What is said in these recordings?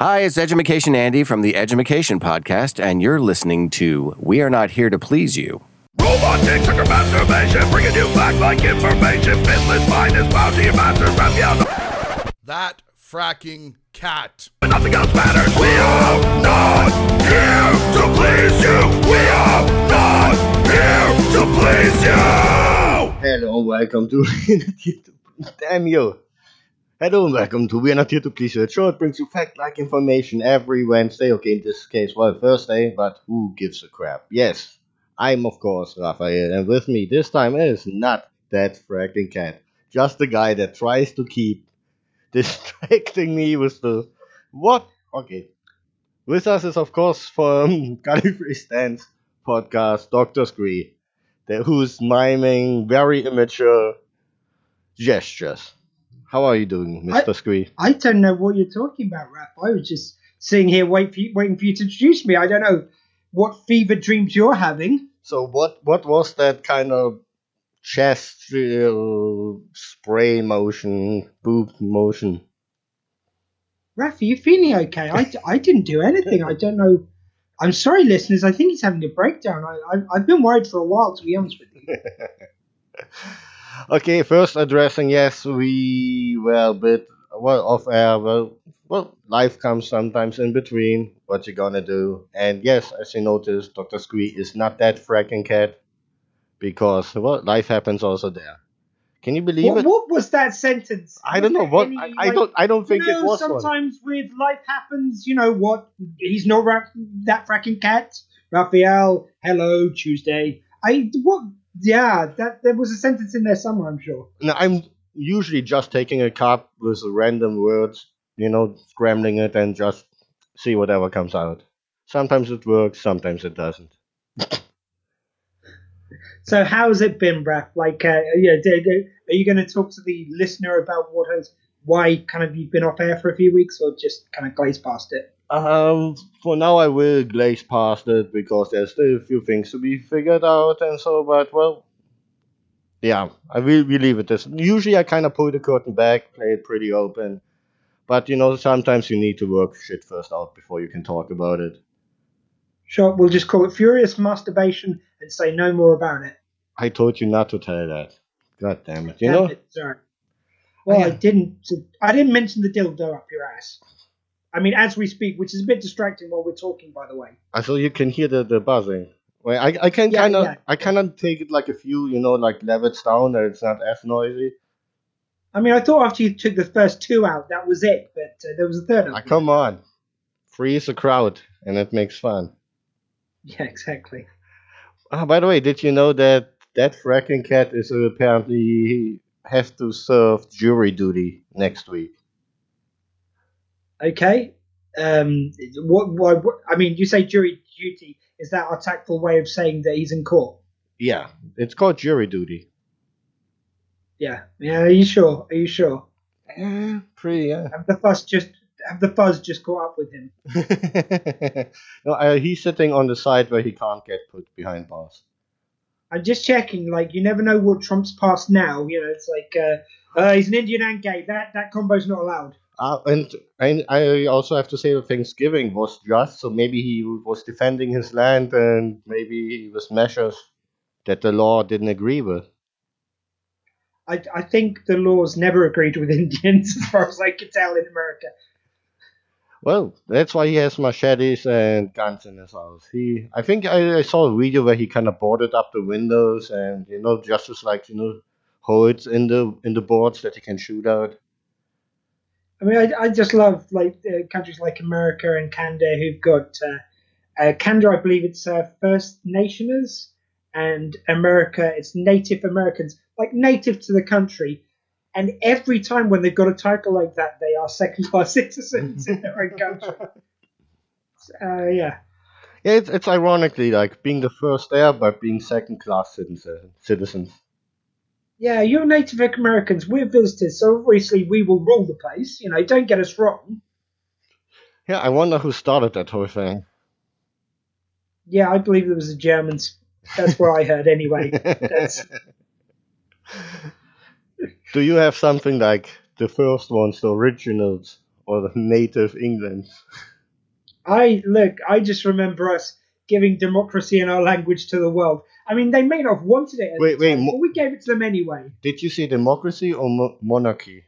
Hi, it's Edumacation Andy from the Edumacation Podcast, and you're listening to We Are Not Here to Please You. Robotic sugar masturbation, bringing you back like information. Business finest, bounty masters, rap you That fracking cat. But nothing else matters. We are not here to please you. We are not here to please you. Hello welcome to We're Not Here to Damn you! Hello and welcome to We're Not Here to Please You. That brings you fact-like information every Wednesday. Okay, in this case, well, Thursday, but who gives a crap? Yes, I'm of course Raphael, and with me this time is not that fracking cat, just the guy that tries to keep distracting me with the what? Okay, with us is of course from Gallifrey Stands podcast, Doctor Squee, who's miming very immature gestures. How are you doing, Mr. I- Squee? I don't know what you're talking about, Raph. I was just sitting here wait for you, waiting for you to introduce me. I don't know what fever dreams you're having. So what what was that kind of chest uh, spray motion, boob motion? Raph, are you feeling okay? I, I didn't do anything. I don't know. I'm sorry, listeners. I think he's having a breakdown. I, I, I've been worried for a while, to be honest with you. Okay, first addressing yes, we were a bit well off air. Well, well, life comes sometimes in between. What you gonna do? And yes, as you noticed, Doctor Squee is not that fracking cat because well, life happens also there. Can you believe What, it? what was that sentence? I don't know what. any, I, I like, don't. I don't think you know, it was one. sometimes with life happens. You know what? He's not ra- that fracking cat. Raphael, hello, Tuesday. I what? Yeah, that there was a sentence in there somewhere. I'm sure. Now, I'm usually just taking a cup with random words, you know, scrambling it and just see whatever comes out. Sometimes it works, sometimes it doesn't. So how's it been, Raph? Like, uh, yeah, are you going to talk to the listener about what has why kind of you've been off air for a few weeks, or just kind of glaze past it? Um, for now, I will glaze past it because there's still a few things to be figured out and so. But well, yeah, I will we leave it this. Usually, I kind of pull the curtain back, play it pretty open. But you know, sometimes you need to work shit first out before you can talk about it. Sure, we'll just call it furious masturbation and say no more about it. I told you not to tell that. God damn it! You Damn know. it, sorry. Well, I Yeah. didn't. I didn't mention the dildo up your ass. I mean, as we speak, which is a bit distracting while we're talking, by the way. I So you can hear the, the buzzing. Well, I, I can Yeah, kind of yeah. I kind of take it like a few you know like levels down that it's not as noisy. I mean, I thought after you took the first two out, that was it, but uh, there was a third. Ah, come on, freeze the crowd and it makes fun. Yeah, exactly. Ah, by the way, did you know that that fracking cat is apparently have to serve jury duty next week? Okay. Um, what, why, what? I mean, you say jury duty. Is that our tactful way of saying that he's in court? Yeah, it's called jury duty. Yeah. Yeah. Are you sure? Are you sure? Yeah, pretty yeah. Have the fuss just have the fuzz just caught up with him? no, uh, he's sitting on the side where he can't get put behind bars. I'm just checking. Like, you never know what Trump's past now. You know, it's like uh, uh, he's an Indian and gay. That that combo's not allowed. Uh, and, and I also have to say that Thanksgiving was just, so maybe he was defending his land and maybe it was measures that the law didn't agree with. I, I think the laws never agreed with Indians, as far as I can tell, in America. Well, that's why he has machetes and guns in his house. He, I think I, I saw a video where he kind of boarded up the windows and you know just as like you know holes in the in the boards that he can shoot out. I mean, I, I just love like uh, countries like America and Canada who've got uh, uh, Canada. I believe it's uh, First Nationers, and America it's Native Americans, like native to the country. And every time when they've got a title like that, they are second-class citizens in their own country. Uh, yeah, Yeah, it's, it's ironically like being the first there, but being second class citizen, citizens. Yeah. You're Native Americans. We're visitors, so obviously we will rule the place. You know, don't get us wrong. Yeah, I wonder who started that whole thing. Yeah, I believe it was the Germans. That's what I heard anyway. That's, Do you have something like the first ones, the originals or the native England. I look. I just remember us giving democracy in our language to the world. I mean, they may not have wanted it. Wait, wait, time, mo- but we gave it to them anyway. Did you say democracy or mo- monarchy?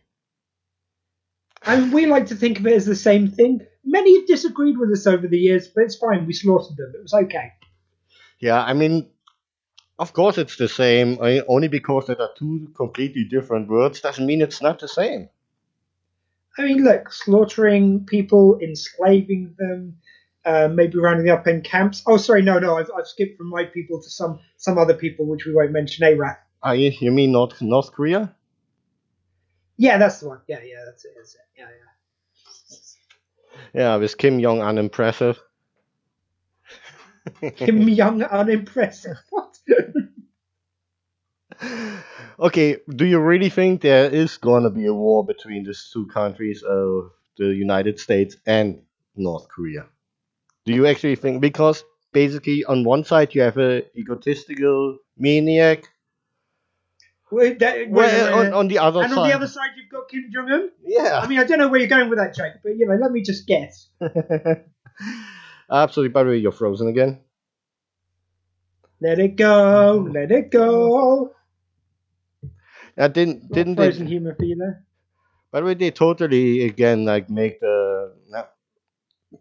And we like to think of it as the same thing. Many have disagreed with us over the years, but it's fine. We slaughtered them. It was okay. Yeah, I mean, of course it's the same. I, only because there are two completely different words doesn't mean it's not the same. I mean, look, slaughtering people, enslaving them, uh, maybe rounding up in camps. Oh, sorry, no, no, I've, I've skipped from my people to some some other people, which we won't mention. Araf. Ah, you, you mean North North Korea? Yeah, that's the one. Yeah, yeah, that's it. That's it. Yeah, yeah. Yeah, with Kim Jong unimpressive. Kim Young unimpressive. What? okay, do you really think there is gonna be a war between these two countries of the United States and North Korea? Do you actually think because basically on one side you have a egotistical maniac, Wait, that, well, wait, on, on the other side and side, on the other side, you've got Kim Jong Un. yeah, I mean, I don't know where you're going with that joke, but you know, let me just guess. absolutely. By the way, you're frozen again. Let it go, let it go. Uh, didn't didn't frozen they? humour for you there. By the way, they totally again like make the uh,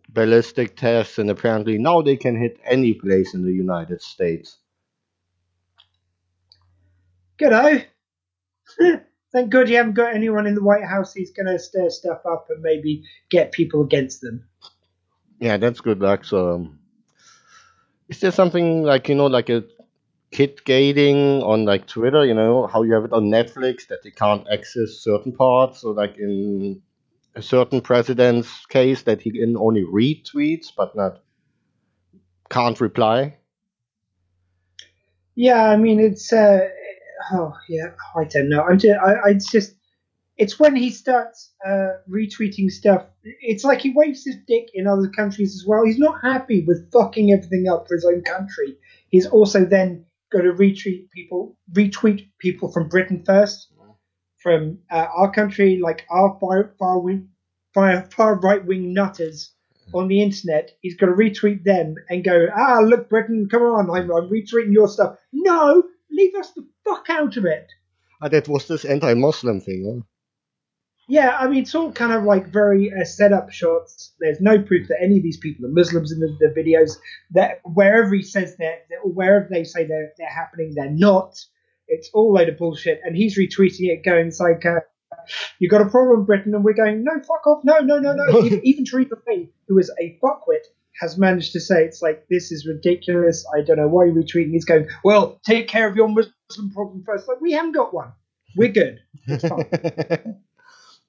ballistic tests, and apparently now they can hit any place in the United States. G'day. Thank God you haven't got anyone in the White House who's going to stir stuff up and maybe get people against them. Yeah, that's good luck. So, um, is there something like you know, like a kid gating on like Twitter? You know how you have it on Netflix that they can't access certain parts, or like in a certain president's case that he can only read tweets but not can't reply. Yeah, I mean, it's, uh, oh, yeah, I don't know. I'm just, I, it's just, it's when he starts uh, retweeting stuff. It's like he waves his dick in other countries as well. He's not happy with fucking everything up for his own country. He's also then got to retweet people, retweet people from Britain first, from uh, our country, like our far far wing, far, far right wing nutters on the internet. He's going to retweet them and go, ah, look, Britain, come on, I'm, I'm retweeting your stuff. No, leave us the fuck out of it. Ah, that was this anti-Muslim thing. Huh? Yeah, I mean, it's all kind of like very uh, set up shots. There's no proof that any of these people are Muslims in the, the videos. That wherever he says they're- wherever they say they're, they're happening, they're not. It's all load of bullshit. And he's retweeting it, going, like, uh, you got a problem, Britain. And we're going, no, fuck off. No, no, no, no. even, even Theresa May, who is a fuckwit, has managed to say, it's like, this is ridiculous. I don't know why you're retweeting. He's going, well, take care of your Muslim problem first. Like, we haven't got one. We're good.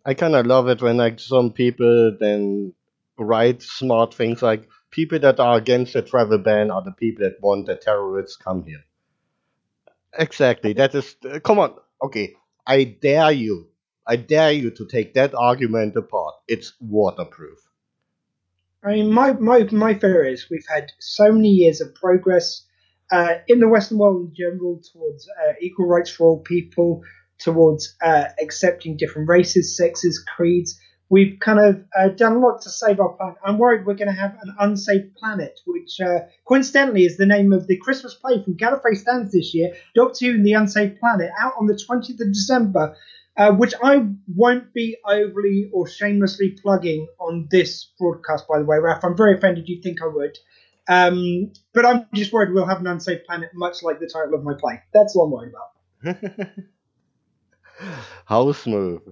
I kind of love it when like some people then write smart things like people that are against the travel ban are the people that want the terrorists come here. Exactly. That is. uh, come on. Okay. I dare you. I dare you to take that argument apart. It's waterproof. I mean, my, my, my fear is we've had so many years of progress uh, in the Western world in general towards uh, equal rights for all people, towards uh, accepting different races, sexes, creeds. We've kind of uh, done a lot to save our planet. I'm worried we're going to have an unsaved planet, which uh, coincidentally is the name of the Christmas play from Gallifrey Stands this year, Doctor Who and the Unsaved Planet, out on the 20th of December uh, which I won't be overly or shamelessly plugging on this broadcast, by the way, Ralph. I'm very offended you think I would. Um, but I'm just worried we'll have an unsaved planet, much like the title of my play. That's all I'm worried about. How smooth.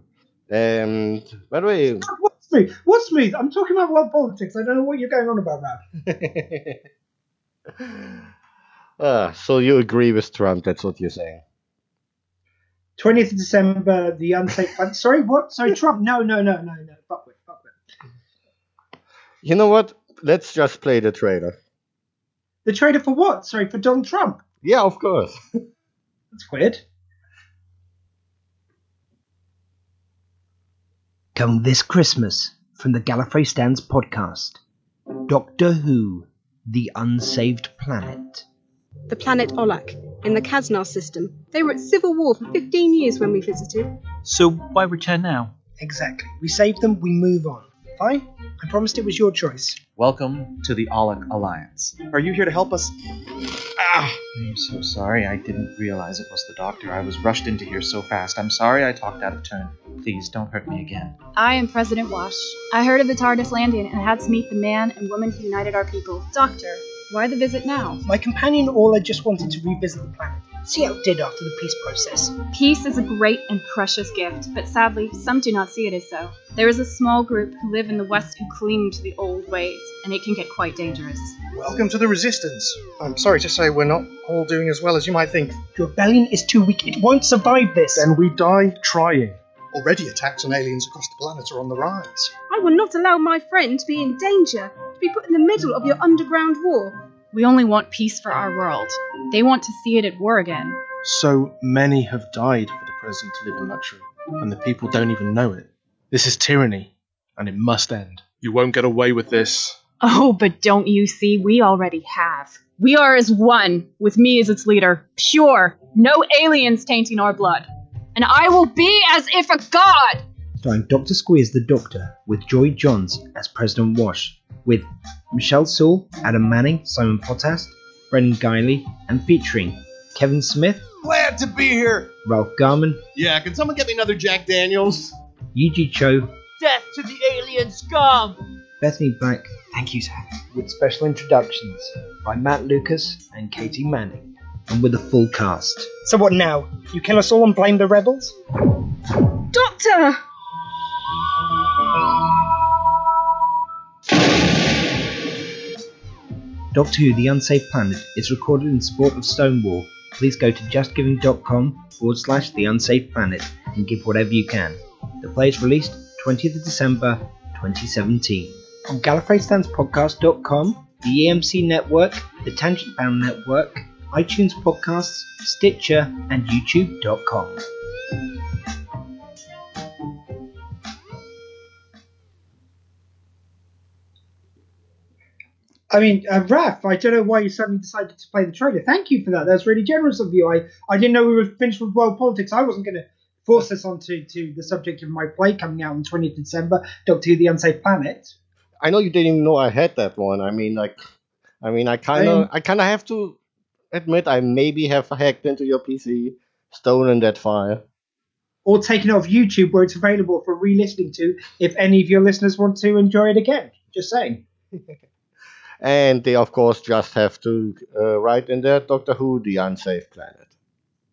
And by the way, What's smooth? What's smooth? I'm talking about world politics. I don't know what you're going on about, Ralph. ah, so you agree with Trump? That's what you're saying. 20th of December, the unsaved. Sorry, what? Sorry, Trump. No, no, no, no, no. Fuck with, fuck with. You know what? Let's just play the trailer. The traitor for what? Sorry, for Donald Trump. Yeah, of course. That's weird. Come this Christmas from the Gallifrey Stands podcast Doctor Who The Unsaved Planet. the planet Olak, in the Kaznar system. They were at civil war for 15 years when we visited. So why return now? Exactly. We save them, we move on. Fine? I promised it was your choice. Welcome to the Alec Alliance. Are you here to help us? Ah, I'm so sorry. I didn't realize it was the doctor. I was rushed into here so fast. I'm sorry I talked out of turn. Please don't hurt me again. I am President Wash. I heard of the TARDIS landing and had to meet the man and woman who united our people. Doctor, why the visit now? My companion Orla just wanted to revisit the planet, see how it did after the peace process. Peace is a great and precious gift, but sadly, some do not see it as so. There is a small group who live in the West who cling to the old ways, and it can get quite dangerous. Welcome to the Resistance. I'm sorry to say we're not all doing as well as you might think. Your rebellion is too weak, it won't survive this. Then we die trying. Already attacks on aliens across the planet are on the rise. I will not allow my friend to be in danger, to be put in the middle of your underground war. We only want peace for our world. They want to see it at war again. So many have died for the president to live in luxury, and the people don't even know it. This is tyranny, and it must end. You won't get away with this. Oh, but don't you see? We already have. We are as one, with me as its leader. Pure. No aliens tainting our blood. And I will be as if a god! Starring Dr. Squeers the Doctor, with Joy Johns as President Wash, with Michelle Saul, Adam Manning, Simon Potast, Brendan Guiley, and featuring Kevin Smith, Glad to be here. Ralph Garman, Yeah, can someone get me another Jack Daniels? Yuji Cho, Death to the alien scum! Bethany Black, Thank you, Zach. with special introductions by Matt Lucas and Katy Manning, and with a full cast. So what now? You kill us all and blame the rebels? Doctor! Doctor Who The Unsaved Planet is recorded in support of Stonewall. Please go to justgiving.com forward slash The Unsaved Planet and give whatever you can. The play is released 20th of December 2017. On GallifreyStandsPodcast.com, the EMC Network, the Tangent Bound Network, iTunes Podcasts, Stitcher, and YouTube.com. I mean, uh, Raf, I don't know why you suddenly decided to play the trailer. Thank you for that. That's really generous of you. I, I didn't know we were finished with world politics. I wasn't going to force this onto to the subject of my play coming out on 20th December, Doctor Who: The Unsaved Planet. I know you didn't even know I had that one. I mean, like, I mean, I kind of, I kind of have to admit, I maybe have hacked into your PC, stolen that file. Or taken it off YouTube where it's available for re-listening to if any of your listeners want to enjoy it again. Just saying. And they, of course, just have to uh, write in there Doctor Who, the unsaved planet.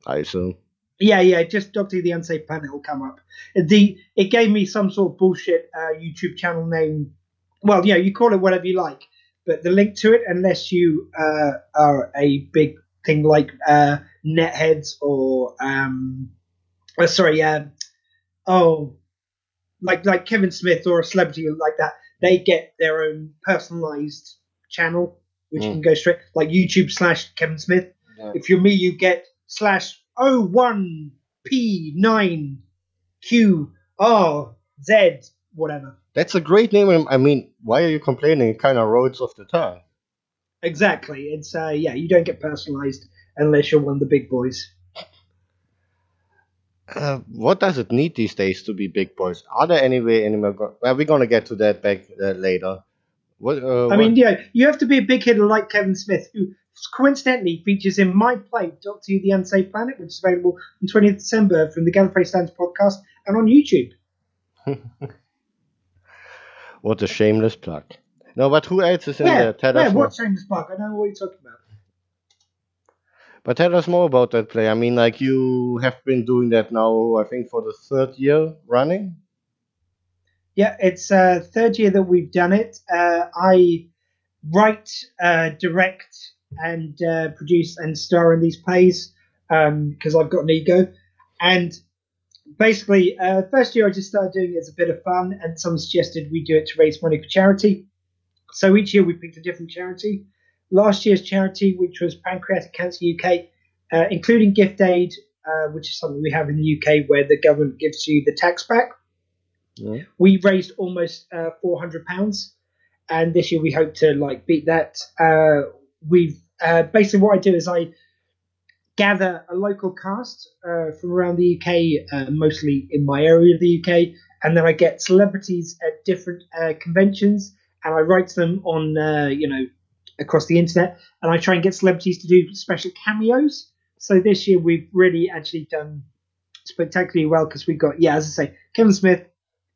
I assume. Yeah, yeah, just Doctor Who: The Unsaved Planet will come up. The it gave me some sort of bullshit uh, YouTube channel name. Well, yeah, you call it whatever you like, but the link to it, unless you uh, are a big thing like uh, Netheads or um, uh, sorry, uh, oh, like like Kevin Smith or a celebrity like that, they get their own personalized channel, which Mm. can go straight like YouTube slash Kevin Smith. Yeah. If you're me, you get slash O1 P9 Q R Z whatever. That's a great name. I mean, why are you complaining? It kind of rolls off the tongue. Exactly. It's uh yeah, you don't get personalized unless you're one of the big boys. Uh, what does it need these days to be big boys? Are there any way anymore? Well, we're gonna get to that back uh, later. What? Uh, I mean, yeah, you have to be a big hitter like Kevin Smith, who coincidentally features in my play, Doctor Who The Unsaved Planet, which is available on 20th December from the Gallifrey Stands podcast and on YouTube. what a shameless plug. No, but who else is in Where? there? Tell Where? us more. What Shameless plug? I don't know what you're talking about. But tell us more about that play. I mean, like you have been doing that now. I think for the third year running. Yeah, it's uh, third year that we've done it. Uh, I write, uh, direct, and uh, produce and star in these plays because I've got an ego. And basically, uh, first year I just started doing it as a bit of fun, and someone suggested we do it to raise money for charity. So each year we picked a different charity. Last year's charity, which was Pancreatic Cancer UK, uh, including gift aid, which is something we have in the UK where the government gives you the tax back Yeah. we raised almost uh, 400 pounds. And this year we hope to like beat that. Uh, we've uh, basically what i do is i gather a local cast uh, from around the uk uh, mostly in my area of the uk and then I get celebrities at different uh, conventions, and I write to them on you know across the internet, and I try and get celebrities to do special cameos. So this year we've really actually done spectacularly well because we've got yeah, as I say, Kevin Smith,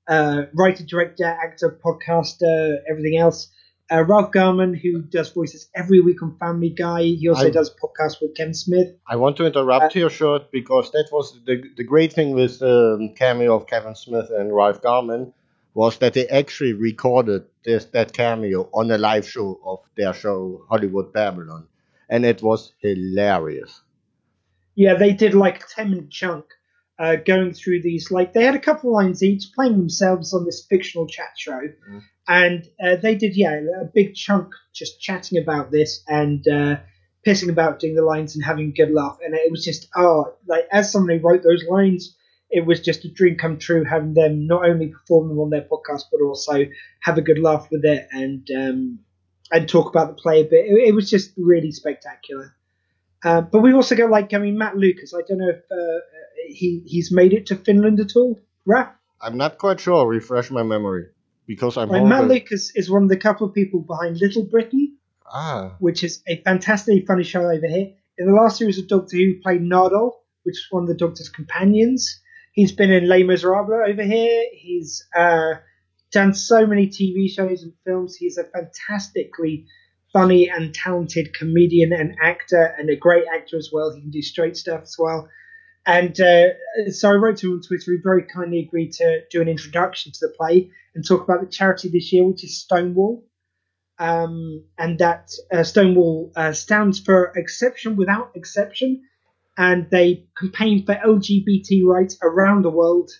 uh, writer, director, actor, podcaster, everything else. Uh, Ralph Garman, who does voices every week on Family Guy. He also I- does podcasts with Kevin Smith. I want to interrupt here short because that was the the great thing with the um, cameo of Kevin Smith and Ralph Garman was that they actually recorded this that cameo on a live show of their show Hollywood Babble-On, and it was hilarious. Yeah, they did like a 10 minute chunk uh, going through these. Like, they had a couple of lines each playing themselves on this fictional chat show. And uh, they did, yeah, a big chunk just chatting about this and uh, pissing about doing the lines and having a good laugh. And it was just, oh, like, as someone who wrote those lines, it was just a dream come true having them not only perform them on their podcast, but also have a good laugh with it and um, and talk about the play a bit. It, it was just really spectacular. Uh, but we also got like I mean Matt Lucas. I don't know if uh, he he's made it to Finland at all. Raph? I'm not quite sure. Refresh my memory because I'm Matt horrible- Lucas is one of the couple of people behind Little Britain, Ah, which is a fantastically funny show over here. In the last series of Doctor Who, played Nardole, which is one of the Doctor's companions. He's been in Les Miserables over here. He's uh, done so many TV shows and films. He's a fantastically funny and talented comedian and actor, and a great actor as well. He can do straight stuff as well. And uh, so I wrote to him on Twitter. He very kindly agreed to do an introduction to the play and talk about the charity this year, which is Stonewall. Um, and that uh, Stonewall uh, stands for Acceptance Without Exception, and they campaign for LGBT rights around the world.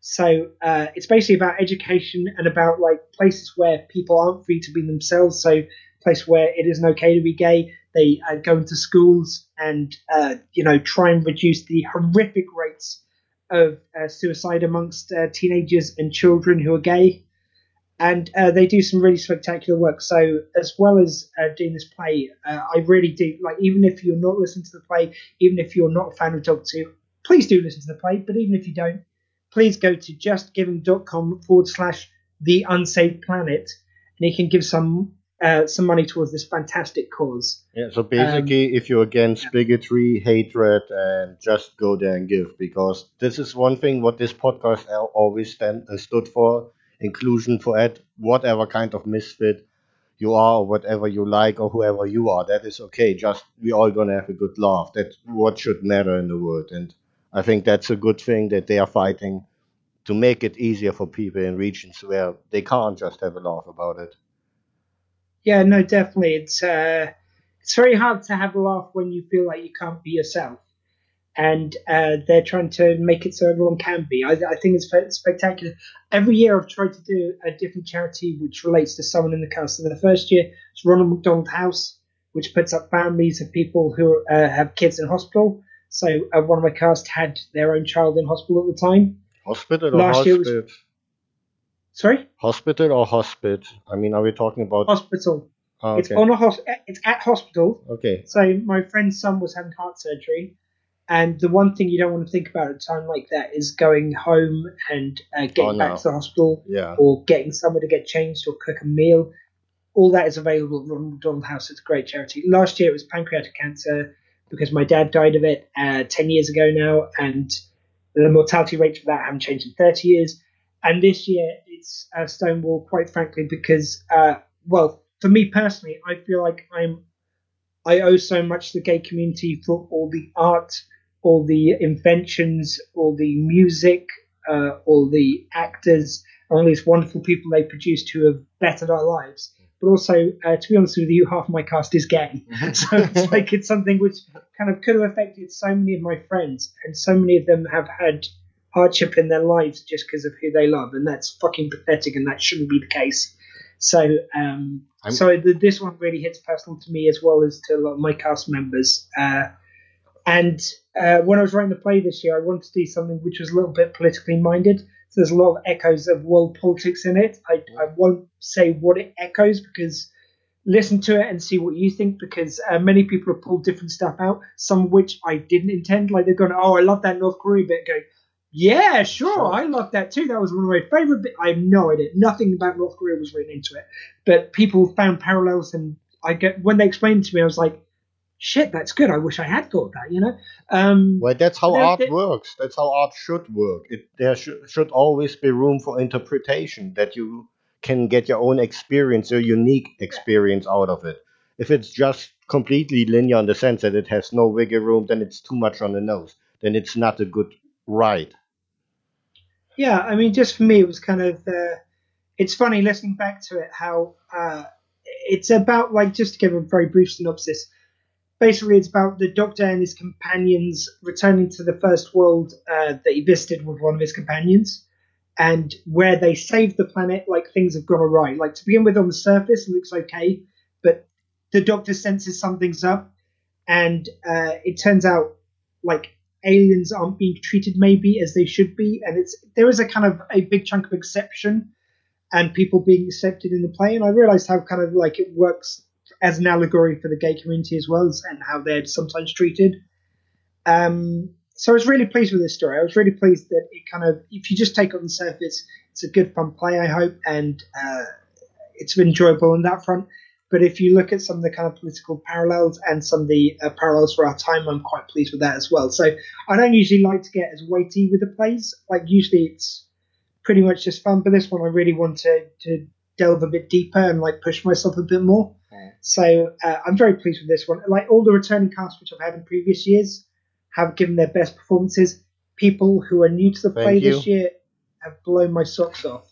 So uh, it's basically about education and about like places where people aren't free to be themselves. So place where it isn't okay to be gay. They uh, go into schools and uh, you know try and reduce the horrific rates of uh, suicide amongst uh, teenagers and children who are gay. And uh, they do some really spectacular work. So as well as uh, doing this play, I really do like even if you're not listening to the play, even if you're not a fan of Doctor Who, please do listen to the play. But even if you don't, please go to justgiving.com forward slash the unsaved planet and you can give some uh, some money towards this fantastic cause. Yeah, so basically, if you're against bigotry, hatred, and just go there and give, because this is one thing what this podcast always stand, uh, stood for inclusion for ed, whatever kind of misfit you are, or whatever you like, or whoever you are, that is okay. Just we all gonna have a good laugh. That's what should matter in the world, and I think that's a good thing that they are fighting to make it easier for people in regions where they can't just have a laugh about it. Yeah, no, definitely. It's uh, it's very hard to have a laugh when you feel like you can't be yourself, and uh, they're trying to make it so everyone can be. I, I think it's spectacular. Every year I've tried to do a different charity which relates to someone in the cast. So the first year it's Ronald McDonald House, which puts up families of people who uh, have kids in hospital. So uh, one of my cast had their own child in hospital at the time. Hospital or Last year was- hospital? Sorry, Hospital or hospit? I mean, are we talking about? hospital. Oh, It's on a hos- It's at hospital. Okay. So my friend's son was having heart surgery, and the one thing you don't want to think about at a time like that is going home and uh, getting Oh, back to the hospital, Yeah. or getting somewhere to get changed or cook a meal. All that is available at Ronald House. It's a great charity. Last year it was pancreatic cancer because my dad died of it uh, ten years ago now, and the mortality rates for that haven't changed in thirty years. And this year it's uh, Stonewall, quite frankly, because uh, well, for me personally, I feel like I'm I owe so much to the gay community for all the art, all the inventions, all the music, uh, all the actors, all these wonderful people they produced who have bettered our lives. But also, uh, to be honest with you, half my cast is gay, so it's like it's something which kind of could have affected so many of my friends, and so many of them have had hardship in their lives just because of who they love, and that's fucking pathetic, and that shouldn't be the case. So, um, I'm- so the, this one really hits personal to me as well as to a lot of my cast members. Uh, and uh, when I was writing the play this year, I wanted to do something which was a little bit politically minded. So there's a lot of echoes of world politics in it. I, I won't say what it echoes because listen to it and see what you think because uh, many people have pulled different stuff out, some of which I didn't intend. Like they're going, oh, I love that North Korea bit. Go, Yeah, sure. I love that too. That was one of my favorite bits. I have no idea. Nothing about North Korea was written into it, but people found parallels, and I get when they explained to me, I was like, "Shit, that's good. I wish I had thought that." You know. Um, Well, that's how art there- works. That's how art should work. It, there should, should always be room for interpretation, that you can get your own experience, your unique experience out of it. If it's just completely linear in the sense that it has no wiggle room, then it's too much on the nose. Then it's not a good ride. Yeah, I mean, just for me, it was kind of. Uh, it's funny listening back to it how uh, it's about like just to give a very brief synopsis. Basically, it's about the Doctor and his companions returning to the first world uh, that he visited with one of his companions, and where they saved the planet. Like things have gone awry. Like to begin with, on the surface, it looks okay, but the Doctor senses something's up, and uh, it turns out like aliens aren't being treated maybe as they should be, and it's there is a kind of a big chunk of exception and people being accepted in the play, and I realised how kind of like it works as an allegory for the gay community as well, and how they're sometimes treated. Um, so I was really pleased with this story. I was really pleased that it kind of, if you just take it on the surface, it's a good fun play, I hope, and uh, it's enjoyable on that front. But if you look at some of the kind of political parallels and some of the uh, parallels for our time, I'm quite pleased with that as well. So I don't usually like to get as weighty with the plays. Like usually it's pretty much just fun, but this one I really want to, to delve a bit deeper and like push myself a bit more. So uh, I'm very pleased with this one. Like all the returning cast which I've had in previous years have given their best performances. People who are new to the Thank play you. this year have blown my socks off.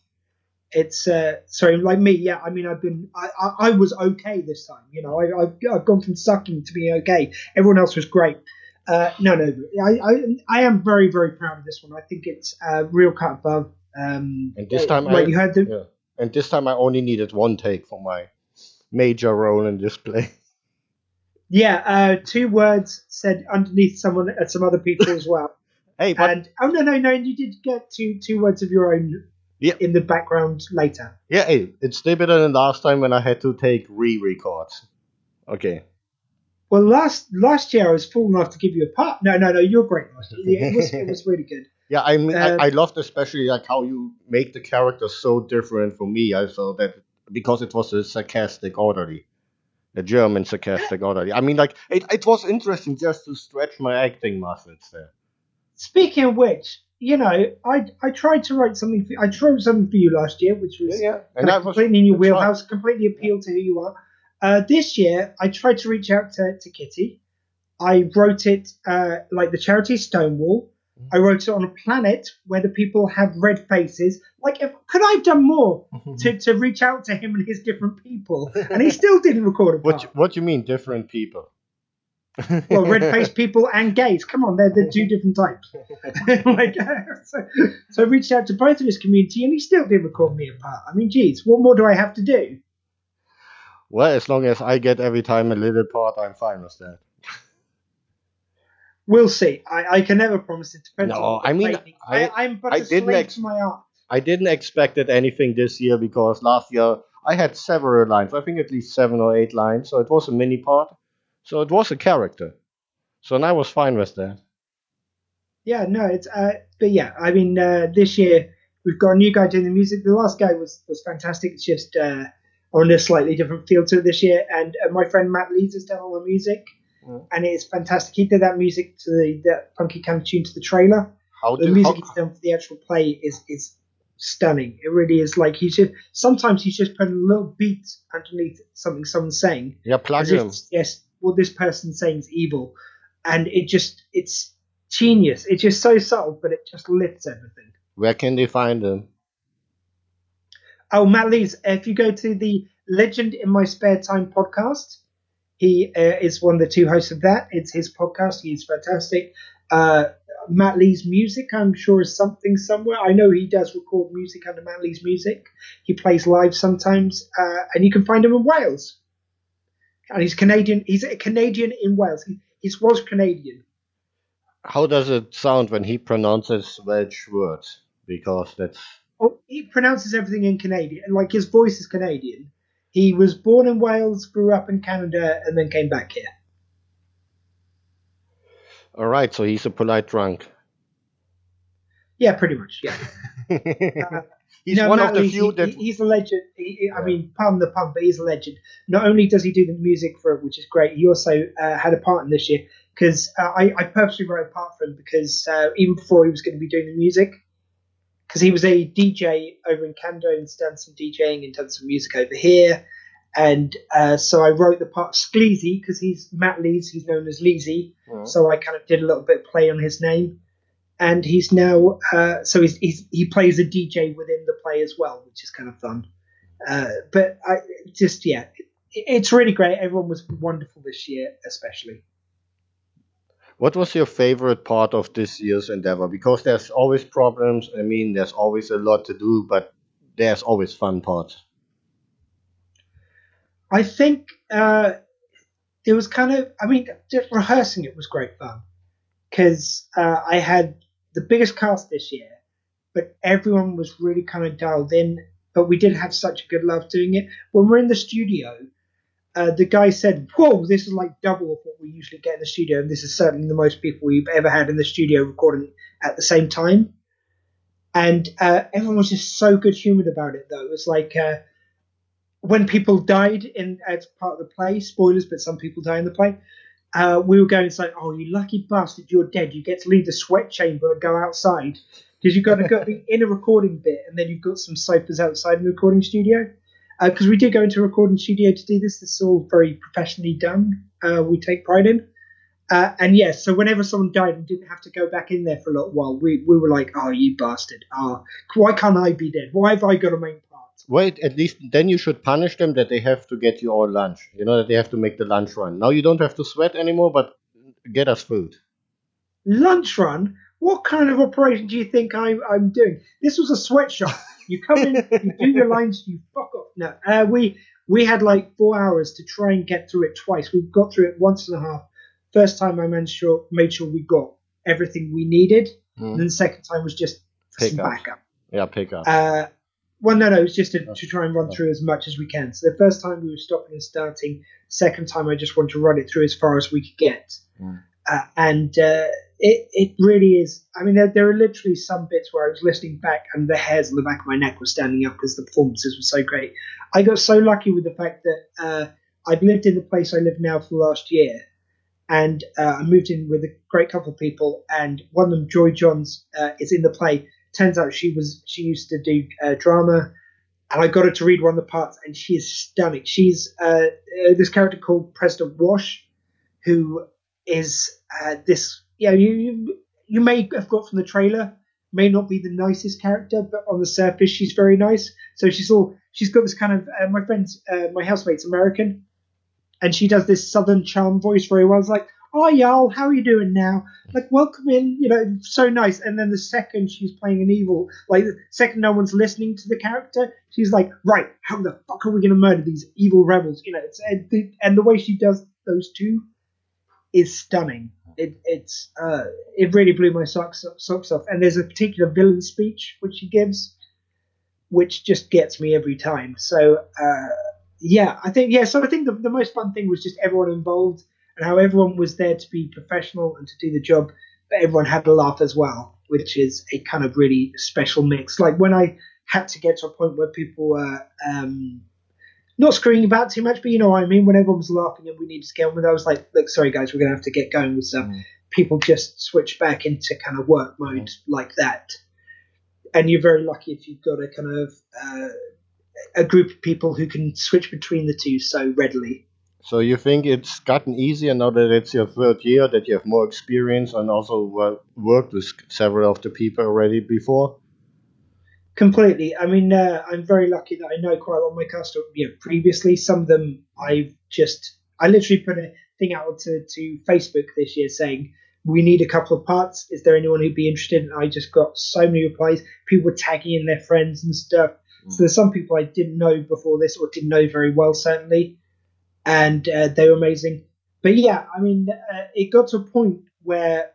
It's uh, sorry, like me, yeah. I mean, I've been, I, I, I was okay this time. You know, I, I've, I've gone from sucking to being okay. Everyone else was great. Uh, no, no, I, I, I am very, very proud of this one. I think it's a real cut above. Um, And this time, like I, you heard the, yeah. and this time I only needed one take for my major role in this play. Yeah, uh, two words said underneath someone uh, some other people as well. hey, but and oh no, no, no, you did get two two words of your own in the background later. yeah, hey, it's still better than last time when I had to take re-records. Okay. Well, last last year I was fool enough to give you a part. No, no, no, you're great last year. It was it was really good. Yeah, I mean, Um, I, I loved especially like how you make the character so different for me. I felt that because it was a sarcastic orderly, a German sarcastic orderly. I mean, like it, it was interesting just to stretch my acting muscles there. Speaking of which, you know, I I tried to write something. For, I wrote something for you last year, which was Yeah, kind and that of was- completely in your that's right. wheelhouse, completely appealed to who you are. Uh, this year, I tried to reach out to, to Kitty. I wrote it uh, like the charity Stonewall. Mm-hmm. I wrote it on a planet where the people have red faces. Like, if, could I have done more to, to reach out to him and his different people? And he still didn't record a part. What you- what do you mean different people? Well, red faced people and gays. Come on, they're the two different types. like, so, so I reached out to both of his community, and he still didn't record me a part. I mean, geez, what more do I have to do? Well, as long as I get every time a little part, I'm fine with that. We'll see. I, I can never promise it. Depends No, on I mean. I, I- I'm but I a didn't slave ex- to my art. I didn't expect it anything this year because last year I had several lines. I think at least seven or eight lines. So it was a mini part. So it was a character. So and I was fine with that. Yeah, no, it's uh, but yeah, I mean, uh, this year we've got a new guy doing the music. The last guy was was fantastic. It's just uh, on a slightly different feel to it this year. And uh, my friend Matt Lees has done all the music, Mm. and it's fantastic. He did that music to the that funky kind of tune to the trailer. How the do- music how- he's done for the actual play is is stunning. It really is. Like he's just sometimes he's just putting a little beat underneath something someone's saying. Yeah, plug him. Yes, what this person's saying is evil, and it just it's genius. It's just so subtle, but it just lifts everything. Where can they find him? Oh, Matt Lees, if you go to the Legend in My Spare Time podcast, he uh, is one of the two hosts of that. It's his podcast. He's fantastic. Uh, Matt Lees music, I'm sure, is something somewhere. I know he does record music under Matt Lees music. He plays live sometimes, uh, and you can find him in Wales. And he's Canadian. He's a Canadian in Wales. He, he was Canadian. How does it sound when he pronounces Welsh words? Because that's Oh, he pronounces everything in Canadian. Like his voice is Canadian. He was born in Wales, grew up in Canada, and then came back here. all right. So he's a polite drunk. Yeah, pretty much. Yeah. Uh, He's no, one Matt of the few he- that he's a legend. He, I mean, pardon the pun, but he's a legend. Not only does he do the music for it, which is great, he also uh, had a part in this year because uh, I, I purposely wrote a part for him because uh, even before he was going to be doing the music, because he was a DJ over in Canada and done some DJing and done some music over here. And uh, so I wrote the part Skleezy because he's Matt Lees, he's known as Leezy. So I kind of did a little bit of play on his name. And he's now, uh, so he's, he's, he plays a DJ within the play as well, which is kind of fun. Uh, but I just, yeah, it, it's really great. Everyone was wonderful this year, especially. What was your favorite part of this year's endeavor? Because there's always problems. I mean, there's always a lot to do, but there's always fun parts. I think uh, it was kind of, I mean, rehearsing it was great fun because uh, I had the biggest cast this year, but everyone was really kind of dialed in. But we did have such a good laugh doing it. When we're in the studio, uh, the guy said, Whoa, this is like double of what we usually get in the studio. And this is certainly the most people we've ever had in the studio recording at the same time. And uh, everyone was just so good humored about it, though. It was like, uh, when people died in as part of the play, spoilers, but some people die in the play. Uh, we were going it's like, oh, you lucky bastard, you're dead. You get to leave the sweat chamber and go outside because you've got to go the inner recording bit, and then you've got some sofas outside the recording studio. Because we did go into a recording studio to do this. This is all very professionally done. Uh, we take pride in. Uh, and yes, so whenever someone died and didn't have to go back in there for a little while, we, we were like, oh, you bastard. Oh, why can't I be dead? Why have I got to part? Wait, at least then you should punish them that they have to get you all lunch. You know that they have to make the lunch run. Now you don't have to sweat anymore, but get us food. lunch run. What kind of operation do you think I'm, I'm doing? This was a sweatshop. You come in, you do your lines, you fuck off. No, uh, we we had like four hours to try and get through it twice. We got through it once and a half. First time I made sure made sure we got everything we needed, and then the second time was just for some up. backup. Yeah, pick up. Uh, well, no, no, it was just to, to try and run through as much as we can. So the first time we were stopping and starting. Second time, I just wanted to run it through as far as we could get. Uh, and uh, it it really is. I mean, there, there are literally some bits where I was listening back and the hairs on the back of my neck were standing up because the performances were so great. I got so lucky with the fact that uh, I've lived in the place I live now for the last year, and uh, I moved in with a great couple of people, and one of them, Joy Johns, uh, is in the play. Turns out she was she used to do uh, drama, and I got her to read one of the parts, and she is stunning. She's uh, uh, this character called President Wash, who is uh, this. Yeah, you, you you may have got from the trailer. May not be the nicest character, but on the surface, she's very nice. So she's all she's got this kind of. Uh, my friend's uh, my housemate's American, and she does this southern charm voice very well. It's like, oh y'all, how are you doing now? Like, welcome in, you know, so nice. And then the second she's playing an evil, like the second no one's listening to the character, she's like, right, how the fuck are we gonna murder these evil rebels? You know, it's and the, and the way she does those two is stunning. It it's uh it really blew my socks socks off. And there's a particular villain speech which she gives, which just gets me every time. So uh yeah, I think yeah. So I think the, the most fun thing was just everyone involved and how everyone was there to be professional and to do the job, but everyone had a laugh as well, which is a kind of really special mix. Like when I had to get to a point where people were um, not screaming about too much, but you know what I mean. When everyone was laughing and we needed to get on with, it, I was like, "Look, sorry guys, we're gonna have to get going with stuff." People just switch back into kind of work mode like that, and you're very lucky if you've got a kind of uh, a group of people who can switch between the two so readily. So you think it's gotten easier now that it's your third year, that you have more experience and also worked with several of the people already before? Completely. I mean, uh, I'm very lucky that I know quite a lot of my cast you know, previously. Some of them I've just, I literally put a thing out to, to Facebook this year saying, we need a couple of parts. Is there anyone who'd be interested? And I just got so many replies. People were tagging in their friends and stuff. So there's some people I didn't know before this or didn't know very well, certainly. And uh, they were amazing. But yeah, I mean, uh, it got to a point where.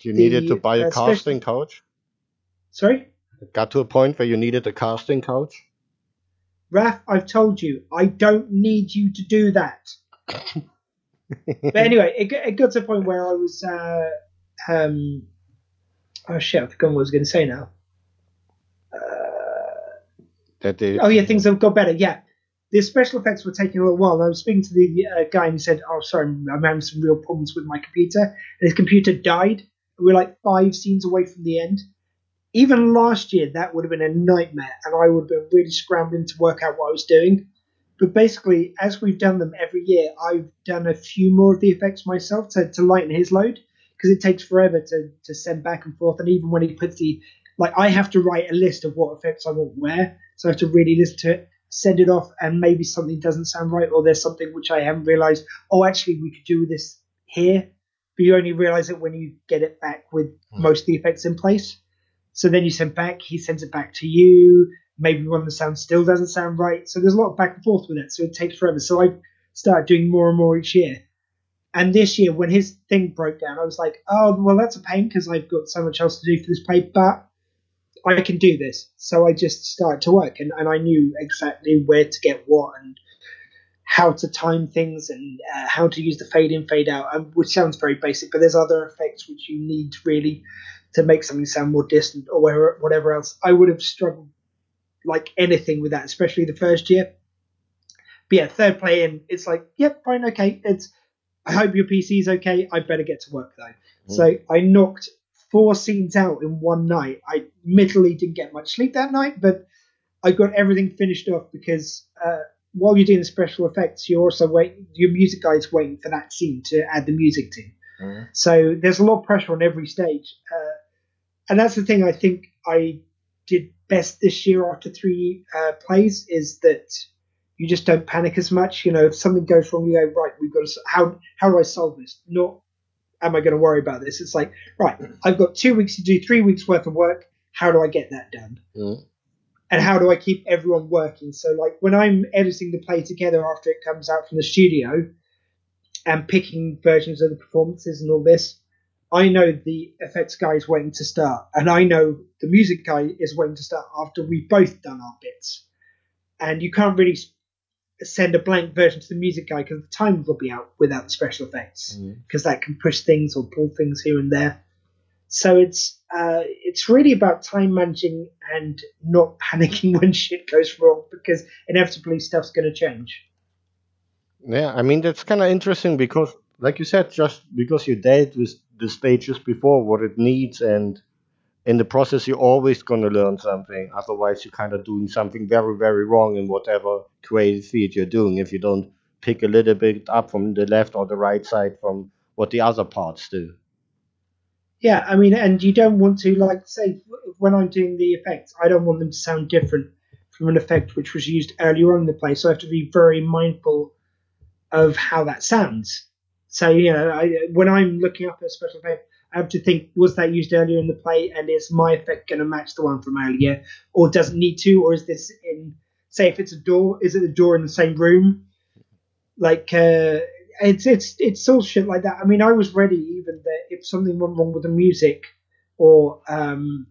Do you needed the, to buy a uh, casting couch? Sorry? It got to a point where you needed a casting couch? Raf, I've told you, I don't need you to do that. but anyway, it, got- it got to a point where I was, uh, um, Oh shit! I've forgotten what I was going to say now. That they, Oh yeah, things have got better. Yeah, the special effects were taking a little while. I was speaking to the uh, guy and he said, "Oh, sorry, I'm having some real problems with my computer." And his computer died. We were like five scenes away from the end. Even last year, that would have been a nightmare, and I would have been really scrambling to work out what I was doing. But basically, as we've done them every year, I've done a few more of the effects myself to, to lighten his load because it takes forever to, to send back and forth. And even when he puts the like, I have to write a list of what effects I want where, so I have to really listen to it, send it off, and maybe something doesn't sound right, or there's something which I haven't realized. Oh, actually, we could do this here, but you only realize it when you get it back with hmm. most of the effects in place. So then you send back, he sends it back to you. Maybe one of the sounds still doesn't sound right. So there's a lot of back and forth with it. So it takes forever. So I started doing more and more each year. And this year, when his thing broke down, I was like, oh, well, that's a pain because I've got so much else to do for this play, but I can do this. So I just started to work and, and I knew exactly where to get what and how to time things and uh, how to use the fade in, fade out, um, which sounds very basic, but there's other effects which you need really to make something sound more distant or whatever, whatever else. I would have struggled like anything with that, especially the first year. But yeah, third play in, it's like, yep, fine, okay. It's I hope your PC is okay. I better get to work though. So I knocked four scenes out in one night. I admittedly didn't get much sleep that night, but I got everything finished off because uh, while you're doing the special effects, you're also waiting. Your music guy is waiting for that scene to add the music to. So there's a lot of pressure on every stage, uh, and that's the thing I think I did best this year after three uh, plays is that you just don't panic as much. You know, if something goes wrong, you go right. We've got to how how do I solve this? Not am I going to worry about this? It's like right. I've got two weeks to do three weeks worth of work. How do I get that done? Mm. and how do I keep everyone working? So, like when I'm editing the play together after it comes out from the studio and picking versions of the performances and all this, I know the effects guy is waiting to start, and I know the music guy is waiting to start after we've both done our bits. And you can't really send a blank version to the music guy because the time will be out without the special effects because that can push things or pull things here and there. So it's uh, it's really about time managing and not panicking when shit goes wrong because inevitably stuff's going to change. Yeah, I mean that's kind of interesting because, like you said, just because you dealt with the stages before, what it needs, and in the process you're always gonna learn something. Otherwise, you're kind of doing something very, very wrong in whatever creative field you're doing if you don't pick a little bit up from the left or the right side from what the other parts do. Yeah, I mean, and you don't want to like say when I'm doing the effects, I don't want them to sound different from an effect which was used earlier on in the play. So I have to be very mindful of how that sounds. So you know, I, when I'm looking up a special effect, I have to think: was that used earlier in the play, and is my effect going to match the one from earlier, or does it need to, or is this in? Say, if it's a door, is it the door in the same room? Like, uh, it's it's it's all shit like that. I mean, I was ready even that if something went wrong with the music, or um,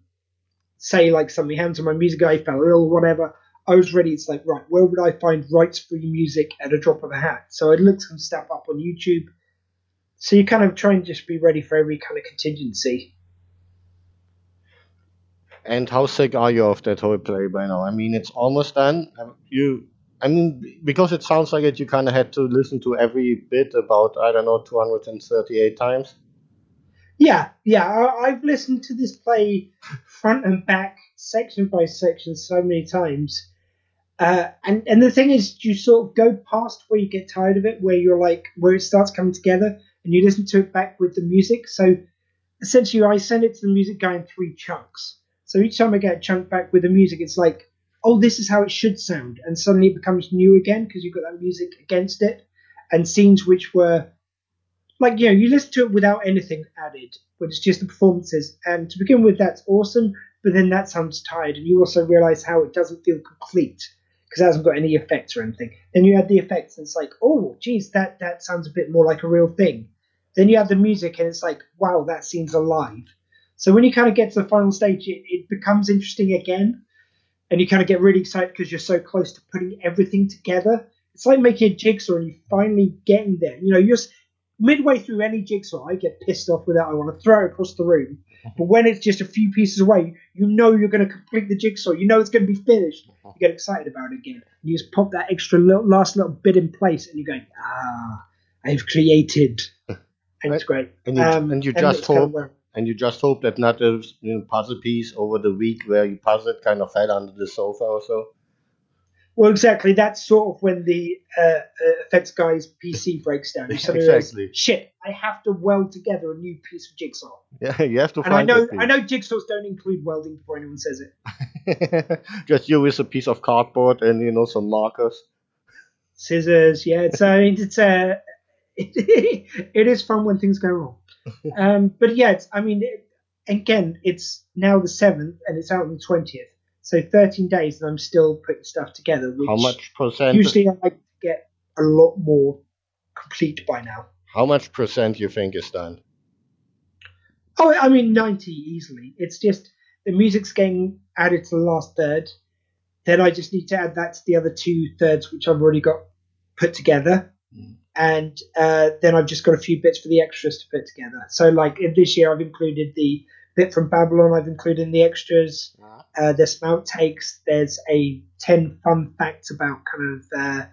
say like something happened to my music guy fell ill, or whatever. I was ready. It's like right, where would I find rights free music at a drop of a hat? So I looked some stuff up on YouTube. So you kind of try and just be ready for every kind of contingency. And how sick are you of that whole play by now? I mean, it's almost done. You, I mean, because it sounds like it, you kind of had to listen to every bit about I don't know 238 times. Yeah, yeah. I, I've listened to this play front and back, section by section, so many times. Uh, and and the thing is, you sort of go past where you get tired of it, where you're like, where it starts coming together, and you listen to it back with the music. So essentially, I send it to the music guy in three chunks. So each time I get a chunk back with the music, it's like, oh, this is how it should sound, and suddenly it becomes new again because you've got that music against it, and scenes which were like you know you listen to it without anything added, but it's just the performances. And to begin with, that's awesome. But then that sounds tired, and you also realize how it doesn't feel complete because it hasn't got any effects or anything. Then you add the effects, and it's like, oh, geez, that that sounds a bit more like a real thing. Then you add the music, and it's like, wow, that seems alive. So when you kind of get to the final stage, it, it becomes interesting again, and you kind of get really excited because you're so close to putting everything together. It's like making a jigsaw, and you're finally getting there. You know, you're midway through any jigsaw, I get pissed off with it. I want to throw it across the room. But when it's just a few pieces away, you know you're going to complete the jigsaw. You know it's going to be finished. You get excited about it again. You just pop that extra little, last little bit in place, and you're going, ah, I've created. And it's great. And you, Um, and you and just kind of hope, and you just hope that not a you know, puzzle piece over the week where you puzzle it kind of fell under the sofa or so. Well, exactly. That's sort of when the uh, uh, effects guy's PC breaks down. You suddenly Exactly. realize, shit, I have to weld together a new piece of jigsaw. Yeah, you have to And I know, I know, jigsaws don't include welding before anyone says it. just you with a piece of cardboard and you know some markers. Scissors, yeah. It's I mean, it's uh, it, it is fun when things go wrong. Um, but yeah, it's, I mean, it, again, it's now the seventh and it's out on the twentieth. So thirteen days, and I'm still putting stuff together. Which How much percent? Usually, I like to get a lot more complete by now. How much percent you think is done? Oh, I mean, 90 easily. It's just the music's getting added to the last third. Then I just need to add that to the other two thirds, which I've already got put together. And uh, then I've just got a few bits for the extras to put together. So, like in this year, I've included the bit from Babylon, I've included in the extras. Uh, there's some outtakes. There's a 10 fun facts about kind of. Uh,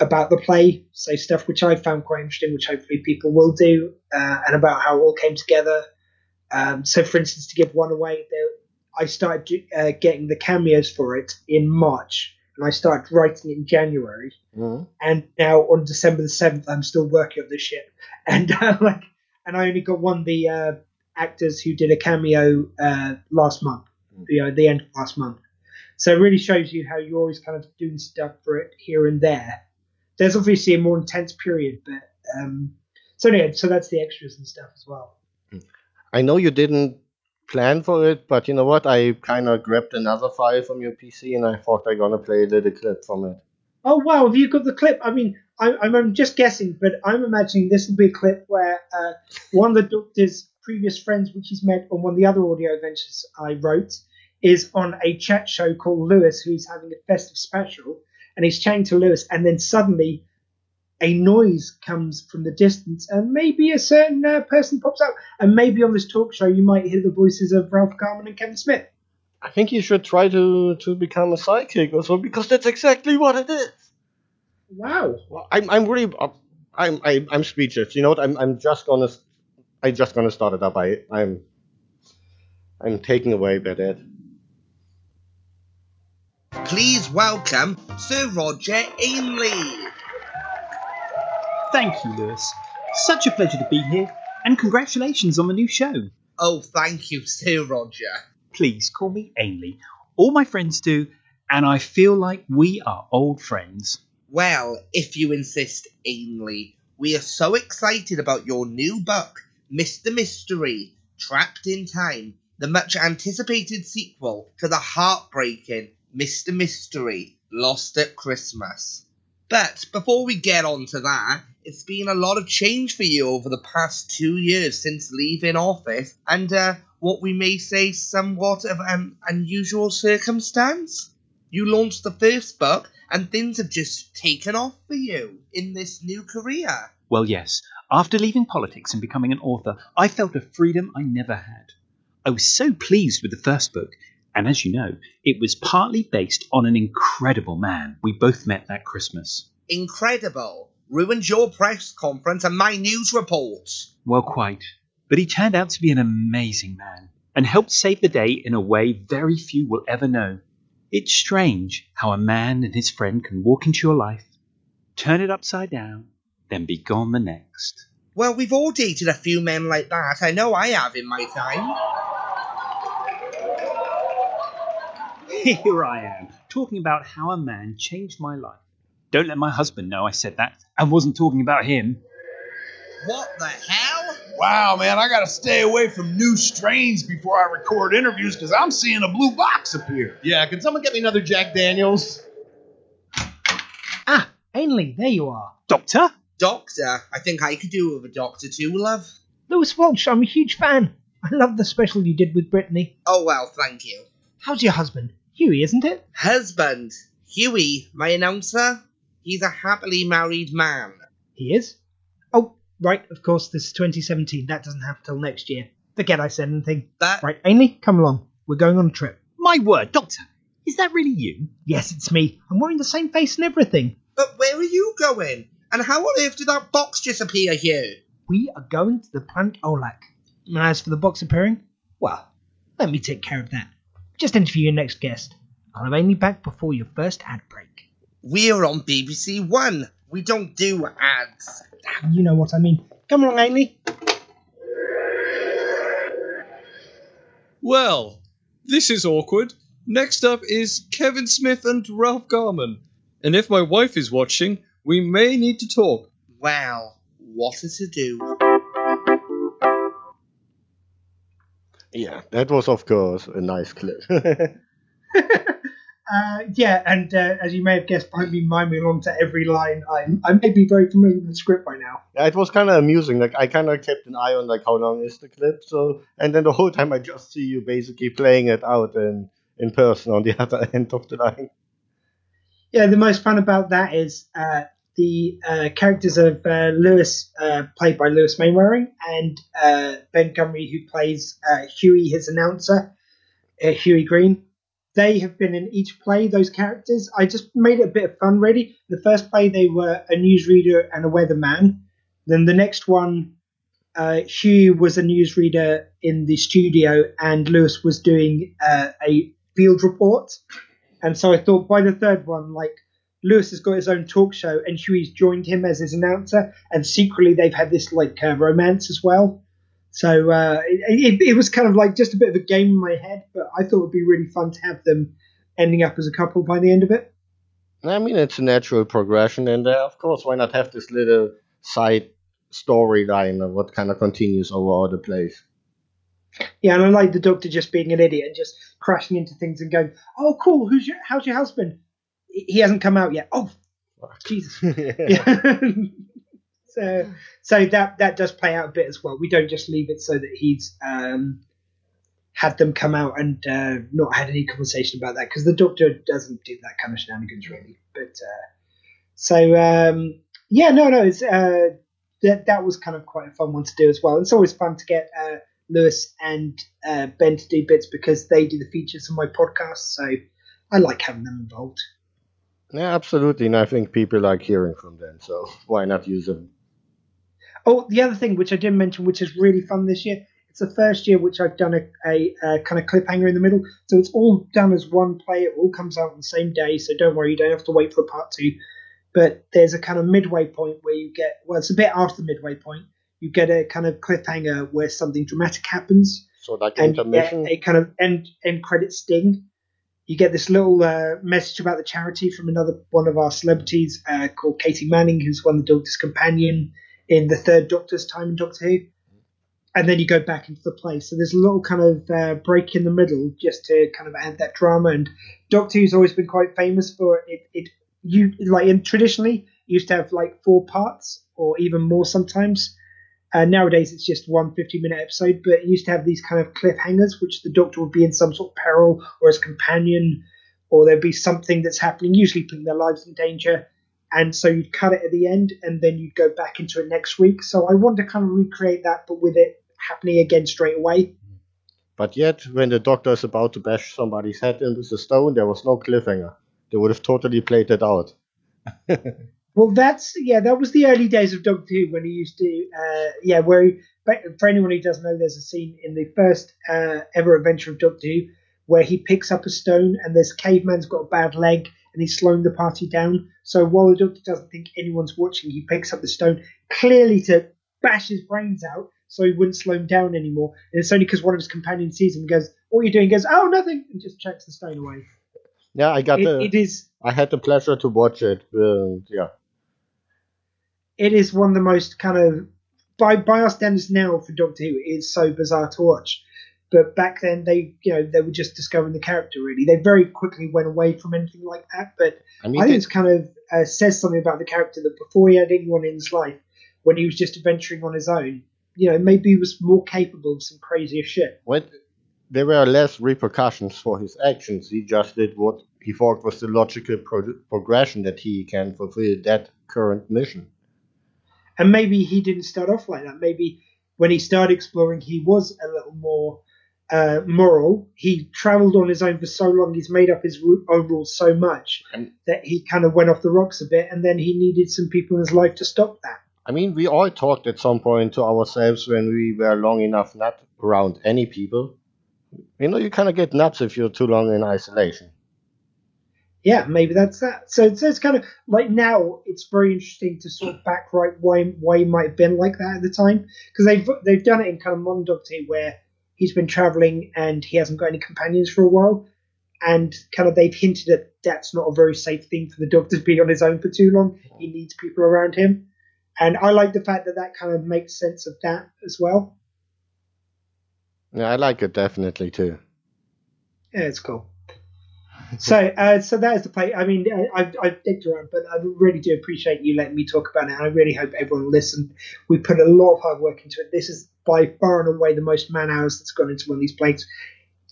about the play, so stuff which I found quite interesting, which hopefully people will do, uh, and about how it all came together. Um, so, for instance, to give one away, there, I started uh, getting the cameos for it in March, and I started writing it in January. Mhm. And now on December the seventh, I'm still working on this shit, and uh, like, and I only got one the uh, actors who did a cameo uh, last month, you know, the end of last month. So it really shows you how you're always kind of doing stuff for it here and there. There's obviously a more intense period, but um, so anyway, so that's the extras and stuff as well. I know you didn't plan for it, but you know what? I kind of grabbed another file from your PC and I thought I'm gonna play a little clip from it. Oh wow, have you got the clip? I mean, I, I'm, I'm just guessing, but I'm imagining this will be a clip where uh, one of the Doctor's previous friends, which he's met on one of the other audio adventures I wrote, is on a chat show called Lewis, who's having a festive special, and he's chatting to Lewis, and then suddenly a noise comes from the distance, and maybe a certain uh, person pops up, and maybe on this talk show you might hear the voices of Ralph Garman and Kevin Smith. I think you should try to to become a psychic or so because that's exactly what it is. Wow. Well, I'm I'm really I'm I, I'm speechless. You know what? I'm I'm just gonna I just gonna start it up. I I'm I'm taken away by that. Please welcome Sir Roger Ainley. Thank you, Lewis. Such a pleasure to be here, and congratulations on the new show. Oh, thank you, Sir Roger. Please call me Ainley. All my friends do, and I feel like we are old friends. Well, if you insist, Ainley, we are so excited about your new book, Mr. Mystery Trapped in Time, the much anticipated sequel to the heartbreaking Mr. Mystery Lost at Christmas. But before we get on to that, it's been a lot of change for you over the past two years since leaving office, and uh, what we may say somewhat of an unusual circumstance. You launched the first book, and things have just taken off for you in this new career. Well, yes, after leaving politics and becoming an author, I felt a freedom I never had. I was so pleased with the first book, and as you know, it was partly based on an incredible man we both met that Christmas. Incredible. Ruined your press conference and my news reports. Well, quite. But he turned out to be an amazing man and helped save the day in a way very few will ever know. It's strange how a man and his friend can walk into your life, turn it upside down, then be gone the next. Well, we've all dated a few men like that. I know I have in my time. Here I am, talking about how a man changed my life. Don't let my husband know I said that. I wasn't talking about him. What the hell? Wow, man, I gotta stay away from new strains before I record interviews because I'm seeing a blue box appear. Yeah, can someone get me another Jack Daniels? Ah, Ainley, there you are. Doctor? Doctor? I think I could do with a doctor too, love. Lewis Walsh, I'm a huge fan. I love the special you did with Brittany. Oh, well, thank you. How's your husband? Huey, isn't it? Husband. Huey, my announcer. He's a happily married man. He is? Oh, right, of course, this is 2017. That doesn't happen till next year. Forget I said anything. That Right, Ainley, come along. We're going on a trip. My word, Doctor, is that really you? Yes, it's me. I'm wearing the same face and everything. But where are you going? And how on earth did that box just appear here? We are going to the planet Olak. Oh, and as for the box appearing, well, let me take care of that. Just interview your next guest. I'll have Ainley back before your first ad break. We're on BBC One. We don't do ads. You know what I mean. Come along, Ainley. Well, this is awkward. Next up is Kevin Smith and Ralph Garman. And if my wife is watching, we may need to talk. Wow, what a to do. Yeah, that was of course a nice clip. Uh, yeah, and uh, as you may have guessed by me miming along to every line, I'm, I may be very familiar with the script by now. yeah, it was kind of amusing. Like I kind of kept an eye on like how long is the clip. So and then the whole time I just see you basically playing it out in in person on the other end of the line. Yeah, the most fun about that is uh, the uh, characters of uh, Lewis, uh, played by Lewis Mainwaring, and uh, Ben Gumry, who plays uh, Huey, his announcer, uh, Huey Green. They have been in each play, those characters. I just made it a bit of fun, really. The first play, they were a newsreader and a weatherman. Then the next one, Huey was a newsreader in the studio, and Lewis was doing a field report. And so I thought by the third one, like Lewis has got his own talk show, and Huey's joined him as his announcer, and secretly they've had this like uh, romance as well. So uh, it, it, it was kind of like just a bit of a game in my head, but I thought it would be really fun to have them ending up as a couple by the end of it. I mean, it's a natural progression, and uh, of course, why not have this little side storyline of what kind of continues over all the place? Yeah, and I like the doctor just being an idiot and just crashing into things and going, "Oh, cool. Who's your how's your husband? He hasn't come out yet. Oh, Jesus." yeah. so so that that does play out a bit as well. We don't just leave it so that he's um, had them come out and uh, not had any conversation about that because the doctor doesn't do that kind of shenanigans really. But uh, so um, yeah, no, no, it's uh, that that was kind of quite a fun one to do as well. It's always fun to get uh, Lewis and uh, Ben to do bits because they do the features on my podcast, so I like having them involved. Yeah, absolutely, and I think people like hearing from them, so why not use them? Oh, the other thing which I didn't mention, which is really fun this year, it's the first year which I've done a, a, a kind of cliffhanger in the middle. So it's all done as one play. It all comes out on the same day. So don't worry, you don't have to wait for a part two. But there's a kind of midway point where you get, well, it's a bit after the midway point. You get a kind of cliffhanger where something dramatic happens. So like and intermission. get a kind of end end credit sting. You get this little uh, message about the charity from another one of our celebrities uh, called Katy Manning, who's one of the Doctor's companion in the third Doctor's time in Doctor Who. And then you go back into the play. So there's a little kind of uh, break in the middle just to kind of add that drama. And Doctor Who's always been quite famous for it. It you like in, traditionally used to have like four parts or even more sometimes. Uh, nowadays it's just one 50 minute episode, but it used to have these kind of cliffhangers, which the Doctor would be in some sort of peril or his companion, or there'd be something that's happening, usually putting their lives in danger. And so you'd cut it at the end, and then you'd go back into it next week. So I want to kind of recreate that, but with it happening again straight away. But yet, when the doctor is about to bash somebody's head into the stone, there was no cliffhanger. They would have totally played it out. Well, that's yeah, that was the early days of Doctor Who when he used to uh, yeah, where he, for anyone who doesn't know, there's a scene in the first uh, ever adventure of Doctor Who where he picks up a stone and this caveman's got a bad leg and he's slowing the party down. So while the Doctor doesn't think anyone's watching, he picks up the stone clearly to bash his brains out so he wouldn't slow him down anymore. And it's only because one of his companions sees him and goes, "What are you doing?" He goes, "Oh, nothing," and just chucks the stone away. Yeah, I got It- the. it is- I had the pleasure to watch it. And yeah, it is one of the most kind of by by our standards now for Doctor Who, it is so bizarre to watch. But back then, they you know they were just discovering the character. Really, they very quickly went away from anything like that. But I I, think it's kind of uh, says something about the character that before he had anyone in his life, when he was just adventuring on his own, you know, maybe he was more capable of some crazier shit. when there were less repercussions for his actions, he just did what he thought was the logical pro- progression that he can fulfill that current mission. And maybe he didn't start off like that. Maybe when he started exploring, he was a little more uh, moral. He travelled on his own for so long, he's made up his own rules so much that he kind of went off the rocks a bit, and then he needed some people in his life to stop that. I mean, we all talked at some point to ourselves when we were long enough not around any people. You know, you kind of get nuts if you're too long in isolation. Yeah, maybe that's that. So, so it's kind of like now it's very interesting to sort of backwrite why why he might have been like that at the time because they've they've done it in kind of modern Doctor where he's been traveling and he hasn't got any companions for a while, and kind of they've hinted that that's not a very safe thing for the Doctor to be on his own for too long. He needs people around him, and I like the fact that that kind of makes sense of that as well. Yeah, I like it definitely too. Yeah, it's cool. So, uh, so that is the play. I mean, I- I've, dicked around, but I really do appreciate you letting me talk about it. I really hope everyone listened. We put a lot of hard work into it. This is by far and away the most man hours that's gone into one of these plays.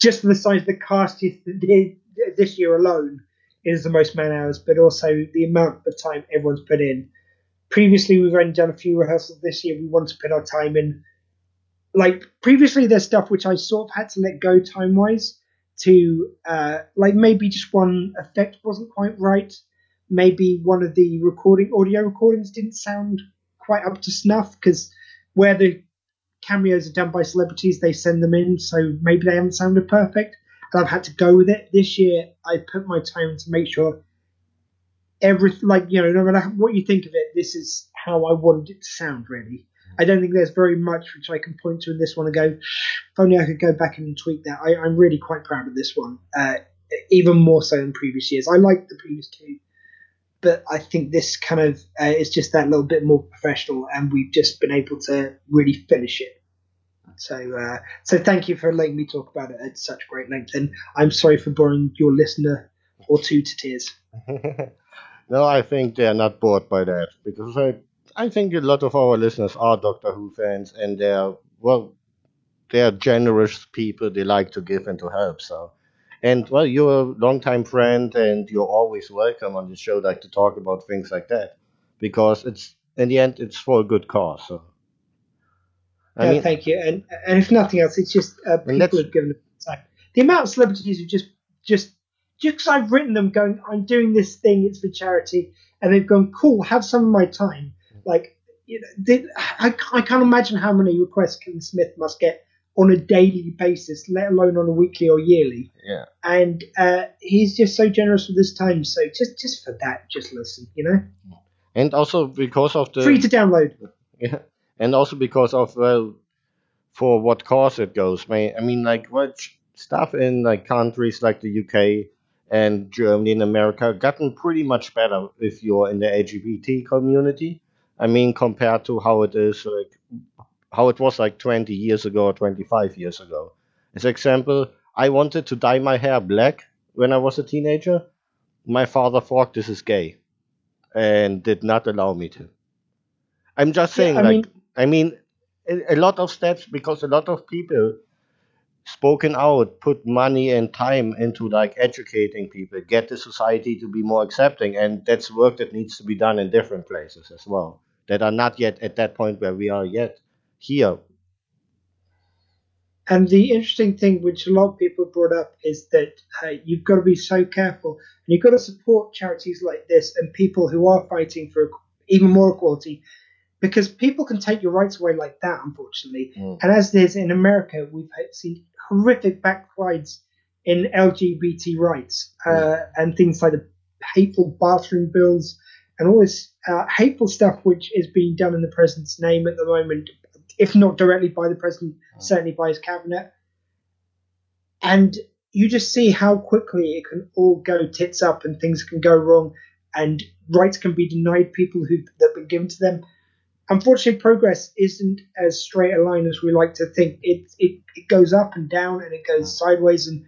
Just the size of the cast this year alone is the most man hours, but also the amount of time everyone's put in. Previously, we've only done a few rehearsals. This year, we want to put our time in. Like previously, there's stuff which I sort of had to let go time wise to uh, like maybe just one effect wasn't quite right. Maybe one of the recording audio recordings didn't sound quite up to snuff because where the cameos are done by celebrities, they send them in, so maybe they haven't sounded perfect. And I've had to go with it. This year, I put my time to make sure every like you know no matter what you think of it, this is how I wanted it to sound. Really, I don't think there's very much which I can point to in this one and go, if only I could go back and tweak that. I, I'm really quite proud of this one, uh, even more so than previous years. I liked the previous two, but I think this kind of uh, is just that little bit more professional, and we've just been able to really finish it. So, uh, so thank you for letting me talk about it at such great length, and I'm sorry for boring your listener or two to tears. No, I think they're not bored by that because I, I think a lot of our listeners are Doctor Who fans and they're well, they're generous people. They like to give and to help. So, and well, you're a longtime friend and you're always welcome on the show, like to talk about things like that because it's in the end it's for a good cause. So, I yeah, mean, thank you. And and if nothing else, it's just uh, people have given time. The amount of celebrities who just just just because I've written them, going, I'm doing this thing, it's for charity, and they've gone, cool, have some of my time. Like, you know, they, I, I can't imagine how many requests Kevin Smith must get on a daily basis, let alone on a weekly or yearly. yeah. And uh, he's just so generous with his time. So just just for that, just listen, you know, And also because of the free to download. Yeah, and also because of well, for what cause it goes. I I mean, like what stuff in like countries like the UK and Germany and America gotten pretty much better if you're in the LGBT community. I mean, compared to how it is like how it was like 20 years ago or 25 years ago. As example, I wanted to dye my hair black when I was a teenager. My father thought this is gay and did not allow me to. I'm just saying, I like, mean- I mean, a, a lot of steps because a lot of people spoken out, put money and time into like educating people, get the society to be more accepting, and that's work that needs to be done in different places as well that are not yet at that point where we are yet here. And the interesting thing, which a lot of people brought up, is that uh, you've got to be so careful, and you've got to support charities like this and people who are fighting for even more equality, because people can take your rights away like that, unfortunately. And as there's in America, we've seen horrific backslides in LGBT rights uh, and things like the hateful bathroom bills and all this uh, hateful stuff, which is being done in the president's name at the moment, if not directly by the president, certainly by his cabinet. And you just see how quickly it can all go tits up and things can go wrong and rights can be denied people who that have been given to them. Unfortunately, progress isn't as straight a line as we like to think. It, it it goes up and down and it goes sideways and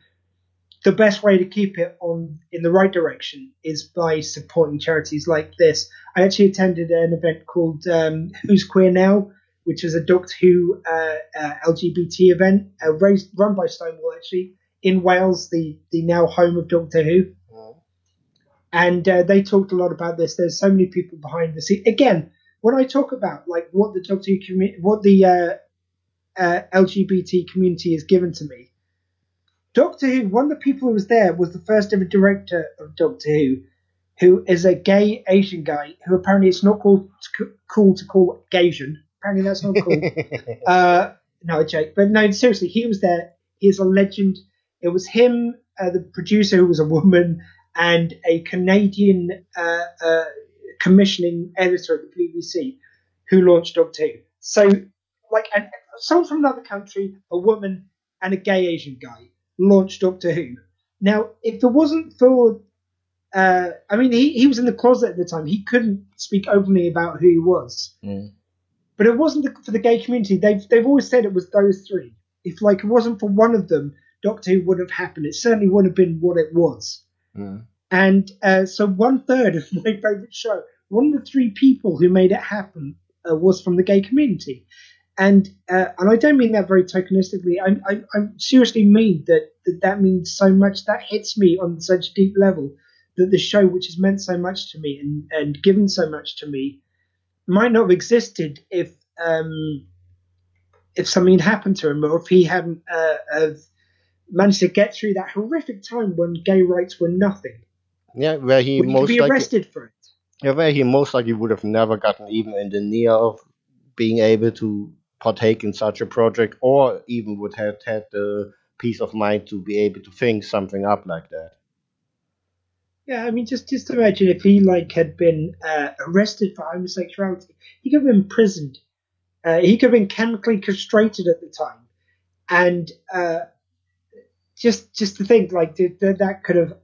the best way to keep it on in the right direction is by supporting charities like this. I actually attended an event called um, Who's Queer Now, which is a Doctor Who uh, uh, LGBT event uh, raised, run by Stonewall actually in Wales, the the now home of Doctor Who. And uh, they talked a lot about this. There's so many people behind the scene. Again, when I talk about like what the Doctor Who what the uh, uh, LGBT community has given to me, Doctor Who, one of the people who was there was the first ever director of Doctor Who, who is a gay Asian guy who apparently it's not called cool to call Gaysian. Apparently that's not cool. uh, no, a joke. But no, seriously, he was there. He is a legend. It was him, uh, the producer who was a woman, and a Canadian uh, uh, commissioning editor at the BBC who launched Doctor Who. So, like, someone from another country, a woman, and a gay Asian guy launched Doctor Who. Now, if it wasn't for, uh, I mean, he, he was in the closet at the time. He couldn't speak openly about who he was. But it wasn't the, for the gay community. They've they've always said it was those three. If like it wasn't for one of them, Doctor Who would have happened. It certainly wouldn't have been what it was. And uh, so one third of my favorite show, one of the three people who made it happen uh, was from the gay community. And uh, and I don't mean that very tokenistically. I, I, I seriously mean that, that that means so much. That hits me on such a deep level that the show, which has meant so much to me and, and given so much to me, might not have existed if um, if something had happened to him or if he hadn't uh, have managed to get through that horrific time when gay rights were nothing. Yeah, where he could most be likely, arrested for it. yeah, where he most likely would have never gotten even in the near of being able to partake in such a project, or even would have had the peace of mind to be able to think something up like that. Yeah, I mean, just just imagine if he like had been uh, arrested for homosexuality, he could have been imprisoned. Uh, he could have been chemically castrated at the time, and uh, just just to think like that that, could have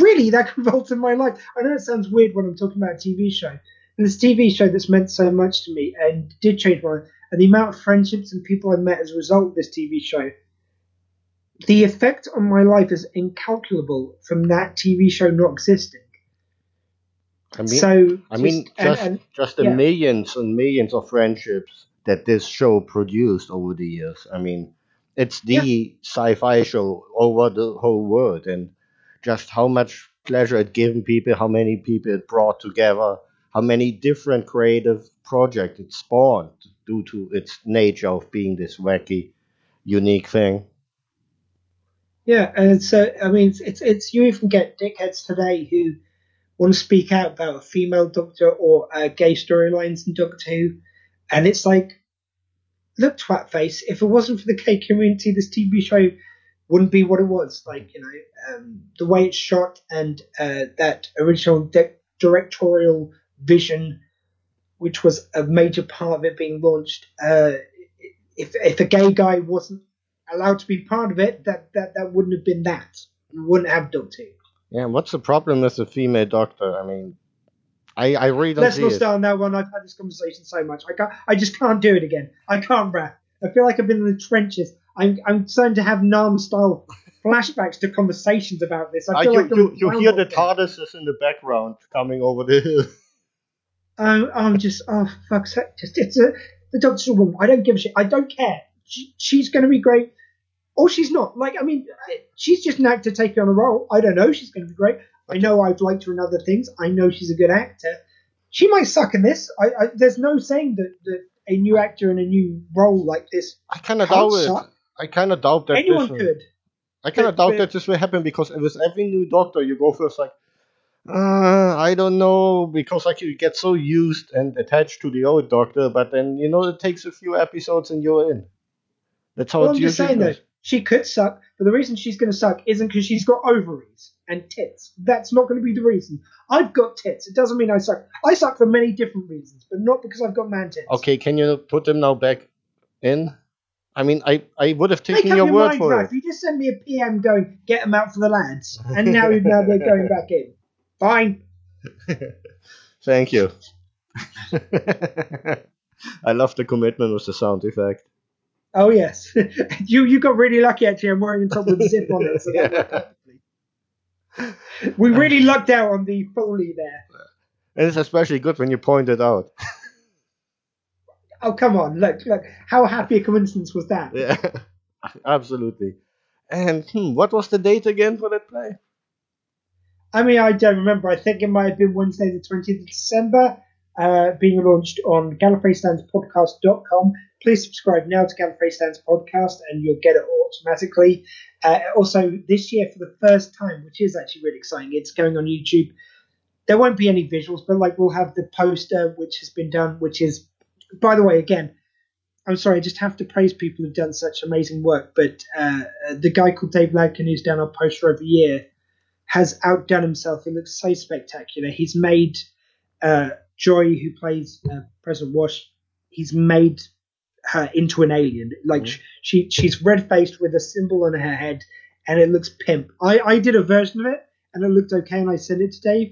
really that could have altered my life. I know it sounds weird when I'm talking about a TV show, and this TV show that's meant so much to me and did change my life, and the amount of friendships and people I met as a result of this TV show the effect on my life is incalculable from that TV show not existing. I mean, So, I mean, just- and- just and- just the yeah. millions and millions of friendships that this show produced over the years. I mean, it's the sci-fi show over the whole world, and just how much pleasure it given people, how many people it brought together, how many different creative projects it spawned due to its nature of being this wacky, unique thing. Yeah, and so I mean, it's, it's you even get dickheads today who want to speak out about a female Doctor or uh, gay storylines in Doctor Who, and it's like, look, twat face. If it wasn't for the gay community, this TV show wouldn't be what it was. Like you know, um, the way it's shot and uh, that original di- directorial vision, which was a major part of it being launched. Uh, if if a gay guy wasn't allowed to be part of it, that that, that wouldn't have been that. We wouldn't have Doctor Who. Yeah, what's the problem with the female doctor? I mean, I I really don't Let's not start on that one. I've had this conversation so much. I can't. I just can't do it again. I can't rap. I feel like I've been in the trenches. I'm I'm starting to have Nam style flashbacks to conversations about this. I Ah, feel you, like you, you hear the Groundhog Day. TARDIS in the background coming over the hill. I'm, I'm just oh fuck's sake. Just it's a the doctor's a woman. I don't give a shit. I don't care. She, she's going to be great, or she's not. Like I mean, she's just an actor taking on a role. I don't know. She's going to be great. I know I've liked her in other things. I know she's a good actor. She might suck in this. I, I there's no saying that, that a new actor in a new role like this. I kind of doubt it. I kind of doubt that Anyone this. could. I kind of doubt but- that this will happen because with every new doctor you go first like, uh, I don't know because like you get so used and attached to the old doctor, but then you know it takes a few episodes and you're in. That's how Well, it's I'm just saying though, goes. she could suck, but the reason she's going to suck isn't because she's got ovaries and tits. That's not going to be the reason. I've got tits. It doesn't mean I suck. I suck for many different reasons, but not because I've got man tits. Okay, can you put them now back in? I mean, I, I would have taken your your word mind, for Ralph. it. You just send me a PM going, get them out for the lads, and now now they're going back in. Fine. Thank you. I love the commitment with the sound effect. Oh yes, you you got really lucky actually. I'm wearing a top with a zip on it, so we really lucked out on the foley there. And it's especially good when you point it out. Oh come on, look look, how happy a coincidence was that? Yeah, absolutely. And hmm, what was the date again for that play? I mean, I don't remember. I think it might have been Wednesday, the 20th of December. uh, being launched on GallifreyStandsPodcast.com. Please subscribe now to Gallifrey Stands Podcast and you'll get it automatically. Uh, also, this year, for the first time, which is actually really exciting, it's going on YouTube. There won't be any visuals, but like we'll have the poster, which has been done, which is, by the way, again, I'm sorry, I just have to praise people who've done such amazing work. But uh, the guy called Dave Ladkin, who's done our poster every year, has outdone himself. He looks so spectacular. He's made uh, Joy, who plays uh, President Wash, he's made her into an alien. Like Mm-hmm. she she's red faced with a symbol on her head, and it looks pimp. I I did a version of it, and it looked okay, and I sent it to Dave,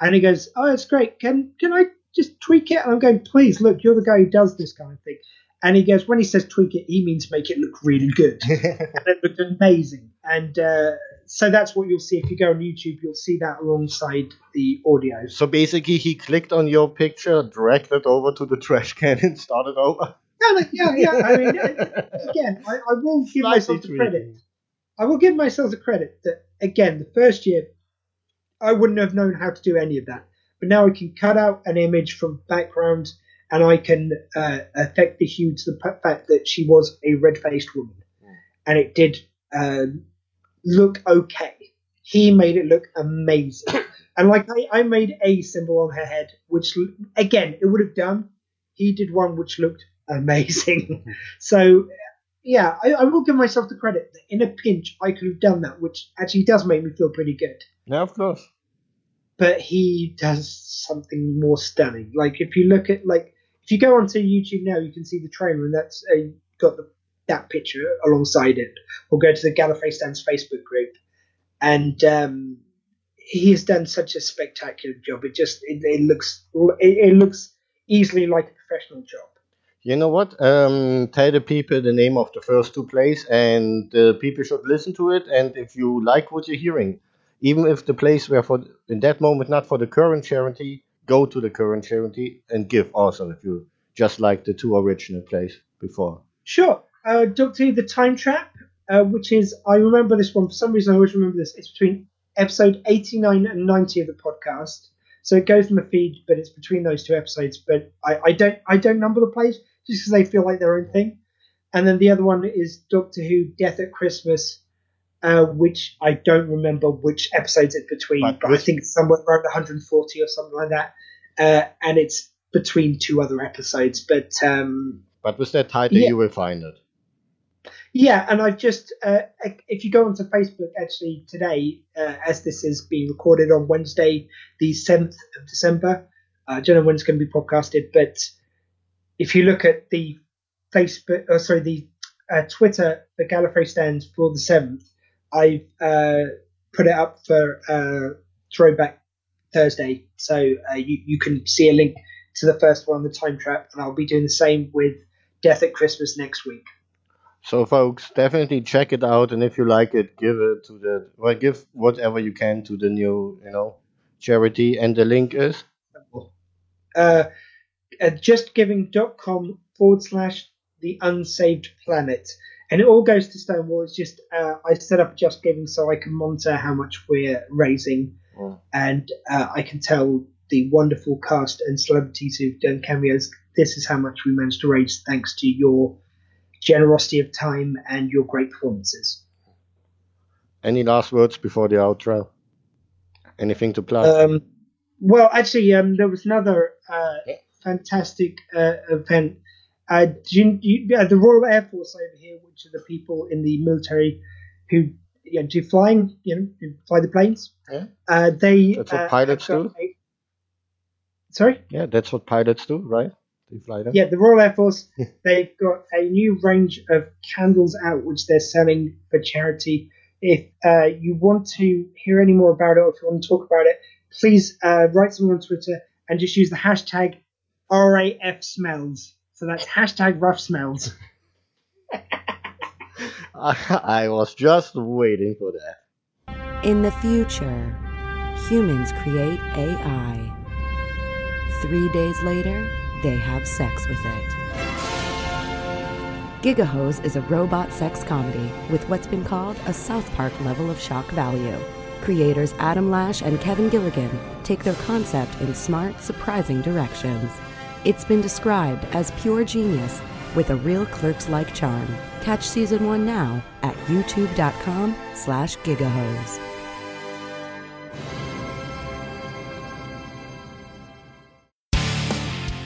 and he goes, "Oh, it's great. Can can I just tweak it?" And I'm going, "Please, look, you're the guy who does this kind of thing." And he goes, when he says tweak it, he means make it look really good. and it looked amazing. And uh, so that's what you'll see if you go on YouTube. You'll see that alongside the audio. So basically, he clicked on your picture, dragged it over to the trash can, and started over. Yeah, yeah, yeah. I mean, again, I, I will give Slightly myself the credit. I will give myself the credit that again, the first year, I wouldn't have known how to do any of that. But now I can cut out an image from background, and I can uh, affect the hue to the fact that she was a red-faced woman, and it did um, look okay. He made it look amazing, and like I, I made a symbol on her head, which again it would have done. He did one which looked amazing. so yeah, I, I will give myself the credit that in a pinch I could have done that, which actually does make me feel pretty good. Yeah, of course. But he does something more stunning. Like if you look at like if you go onto YouTube now, you can see the trailer, and that's uh, got the, that picture alongside it. Or go to the Gallifrey Stands Facebook group, and um, he has done such a spectacular job. It just it, it looks it, it looks easily like a professional job. You know what? Um, tell the people the name of the first two plays, and the people should listen to it. And if you like what you're hearing, even if the plays were for in that moment not for the current charity, go to the current charity and give also if you just like the two original plays before. Sure. Uh, Doctor Who The Time Trap, uh, which is, I remember this one, for some reason I always remember this. It's between episode 89 and 90 of the podcast. So it goes in the feed, but it's between those two episodes. But I, I don't I don't number the plays just because they feel like their own thing. And then the other one is Doctor Who Death at Christmas, uh, which I don't remember which episodes it's between, but, I think it's somewhere around 140 or something like that. Uh, and it's between two other episodes. But um, But with that title, Yeah. you will find it. yeah, and I've just, uh, if you go onto Facebook actually today, uh, as this is being recorded on Wednesday, the 7th of December, uh, I don't know when it's going to be podcasted, but if you look at the Facebook, oh, sorry, the uh, Twitter the Gallifrey stands for the 7th, I've uh, put it up for uh, Throwback Thursday. So uh, you, you can see a link to the first one, the Time Trap, and I'll be doing the same with Death at Christmas next week. So, folks, definitely check it out, and if you like it, give it to the well, give whatever you can to the new, you know, charity. And the link is uh, at justgiving.com forward slash the unsaved planet. And it all goes to Stonewall. It's just uh, I set up Just Giving so I can monitor how much we're raising, and uh, I can tell the wonderful cast and celebrities who've done cameos this is how much we managed to raise thanks to your generosity of time and your great performances. any last words before the outro? Anything to plug? Um, well, actually, um, there was another uh, fantastic uh, event. Uh, you, you, uh, the Royal Air Force over here, which are the people in the military who you know, do flying, you know, who fly the planes. Yeah. Uh, they. That's what uh, pilots do? a- Sorry. yeah, that's what pilots do, right? They fly them. Yeah, the Royal Air Force, they've got a new range of candles out which they're selling for charity. If uh, you want to hear any more about it or if you want to talk about it, please uh, write something on Twitter and just use the hashtag RAF smells. So that's hashtag rough smells. I was just waiting for that. In the future, humans create AI. Three days later, they have sex with it. Gigahose is a robot sex comedy with what's been called a South Park level of shock value. Creators Adam Lash and Kevin Gilligan take their concept in smart, surprising directions. It's been described as pure genius with a real clerks-like charm. Catch season one now at youtube.com slash gigahose.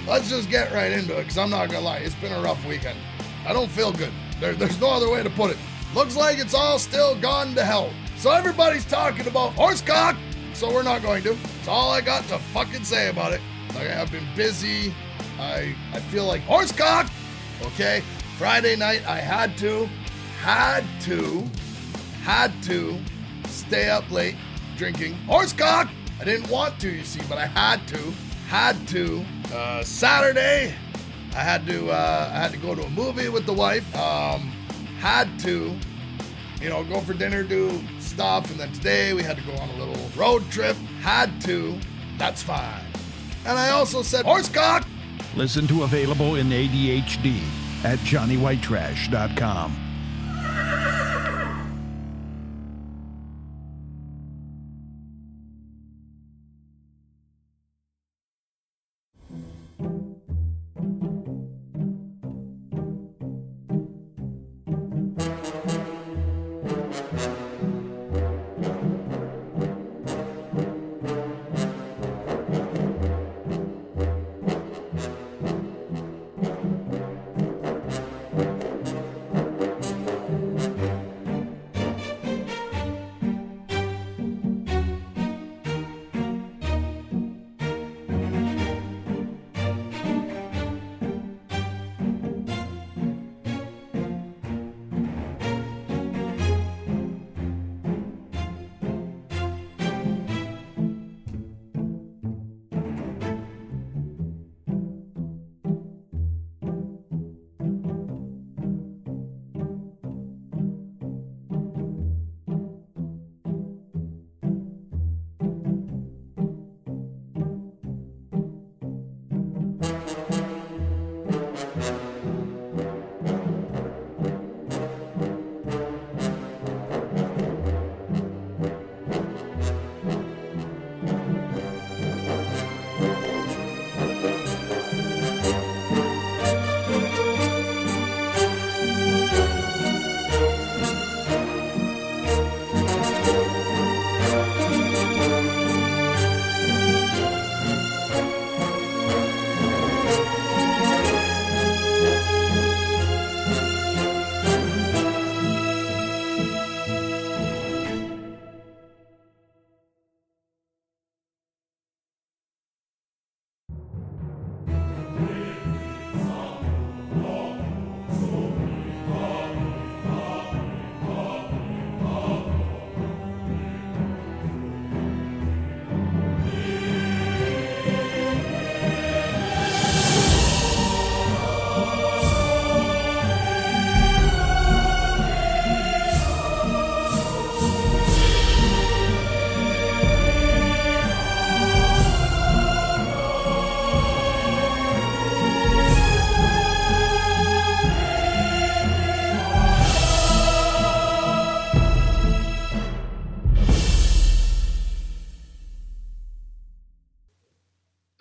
Let's just get right into it, because I'm not gonna lie, it's been a rough weekend. I don't feel good. There, there's no other way to put it. Looks like it's all still gone to hell. So everybody's talking about horsecock, so we're not going to. It's all I got to fucking say about it. Like I've been busy. I I feel like horsecock. Okay. Friday night I had to, had to, had to stay up late drinking horsecock. I didn't want to, you see, but I had to, had to. Uh, Saturday, I had to, uh, I had to go to a movie with the wife. Um, had to, you know, go for dinner, do stuff, and then today we had to go on a little road trip. Had to. That's fine. And I also said horsecock. Listen to available in ADHD at JohnnyWhiteTrash.com.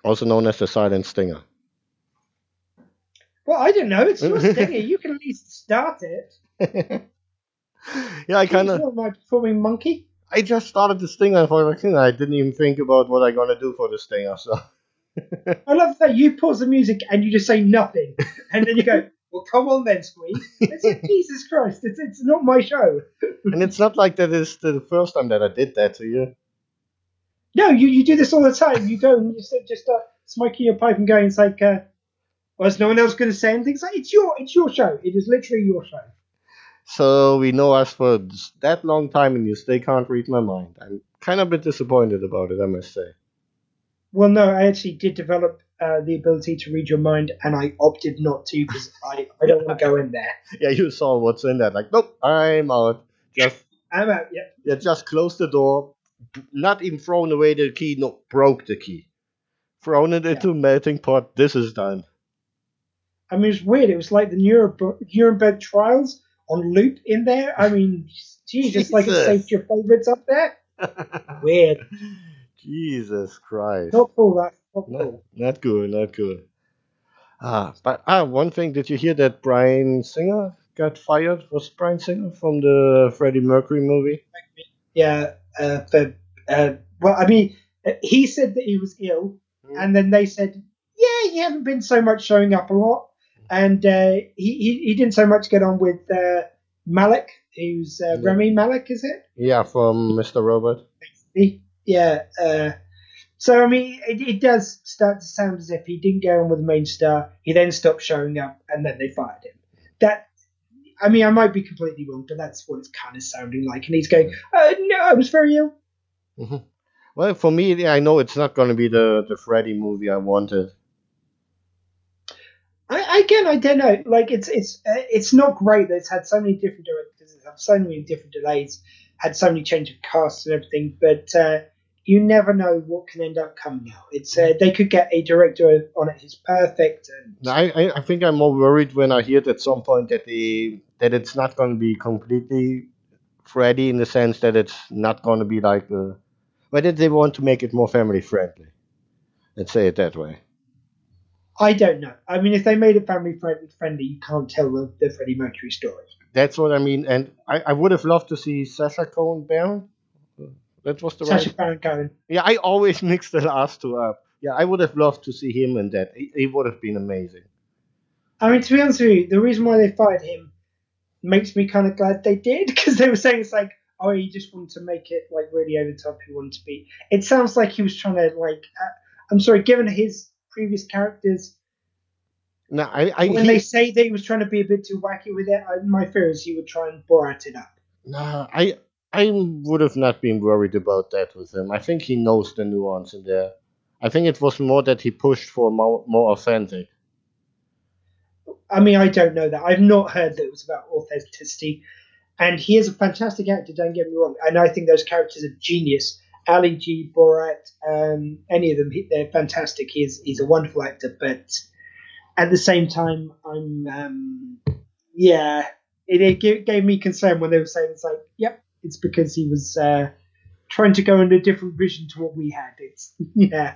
Also known as the Silent Stinger. Well, I don't know. It's your stinger. You can at least start it. Yeah, I kind of. My performing monkey. I just started the stinger for the thing. I didn't even think about what I'm gonna do for the stinger. So I love that you pause the music and you just say nothing, and then you go, "Well, come on then, Squeak." It's like, Jesus Christ! It's it's not my show. and it's not like that is the first time that I did that to you. No, you, you do this all the time. You go and you just just start smoking your pipe and going. It's like, uh, well, is no one else going to say anything? It's like it's your it's your show. It is literally your show. So we know us for that long time, and you still can't read my mind. I'm kind of a bit disappointed about it, I must say. Well, no, I actually did develop uh, the ability to read your mind, and I opted not to because I, I don't want to go in there. Yeah, you saw what's in there. Like, nope, I'm out. Just I'm out. Yep. yeah, just close the door. Not even thrown away the key. No, broke the key. Thrown it into a melting pot. This is done. I mean, it's weird. It was like the Nuremberg, Nuremberg trials on loop in there. I mean, gee, just like it saved your favorites up there. Weird. Jesus Christ. Not cool. That. Not Not, cool. not good, not good. Ah, but ah, one thing. Did you hear that Bryan Singer got fired? Was Bryan Singer from the Freddie Mercury movie? Yeah. Uh, for, uh, well, I mean, he said that he was ill, and then they said, "Yeah, you haven't been so much showing up a lot," and uh, he, he he didn't so much get on with uh, Malek, who's uh, Rami Malek, is it? Yeah, from Mr. Robot. Yeah. Uh, so I mean, it, it does start to sound as if he didn't go on with the main star. He then stopped showing up, and then they fired him. That. I mean, I might be completely wrong, but that's what it's kind of sounding like. And he's going, uh, "No, I was very ill." Mhm. Well, for me, I know it's not going to be the the Freddy movie I wanted. I, again, I don't know. Like, it's it's uh, it's not great that it's had so many different directors, it's had so many different delays, had so many change of casts and everything. But uh, you never know what can end up coming out. It's uh, they could get a director on it who's perfect, and I, I think I'm more worried when I hear at some point that the that it's not going to be completely Freddy in the sense that it's not going to be like a, but that they want to make it more family friendly. Let's say it that way. I don't know. I mean, if they made it family friendly, friendly you can't tell the, the Freddie Mercury story. That's what I mean, and I, I would have loved to see Sacha Cohen Baron. That was the Sacha right. Baron Cohen. Yeah, I always mix the last two up. Yeah, I would have loved to see him in that. He, he would have been amazing. I mean, to be honest with you, the reason why they fired him makes me kind of glad they did because they were saying it's like, oh, he just wanted to make it like really over the top. He wanted to be. It sounds like he was trying to like. Uh, I'm sorry, given his previous characters, No, I, I when he- they say that he was trying to be a bit too wacky with it, I, my fear is he would try and Borat it up. Nah, I I would have not been worried about that with him. I think he knows the nuance in there. I think it was more that he pushed for more more authentic. I mean, I don't know that. I've not heard that it was about authenticity. And he is a fantastic actor, don't get me wrong. And I think those characters are genius. Ali G, Borat, um, any of them, they're fantastic. He's, he's a wonderful actor. But at the same time, I'm, um, yeah, it, it gave, gave me concern when they were saying it's like, yep, it's because he was uh, trying to go in a different vision to what we had. It's, yeah.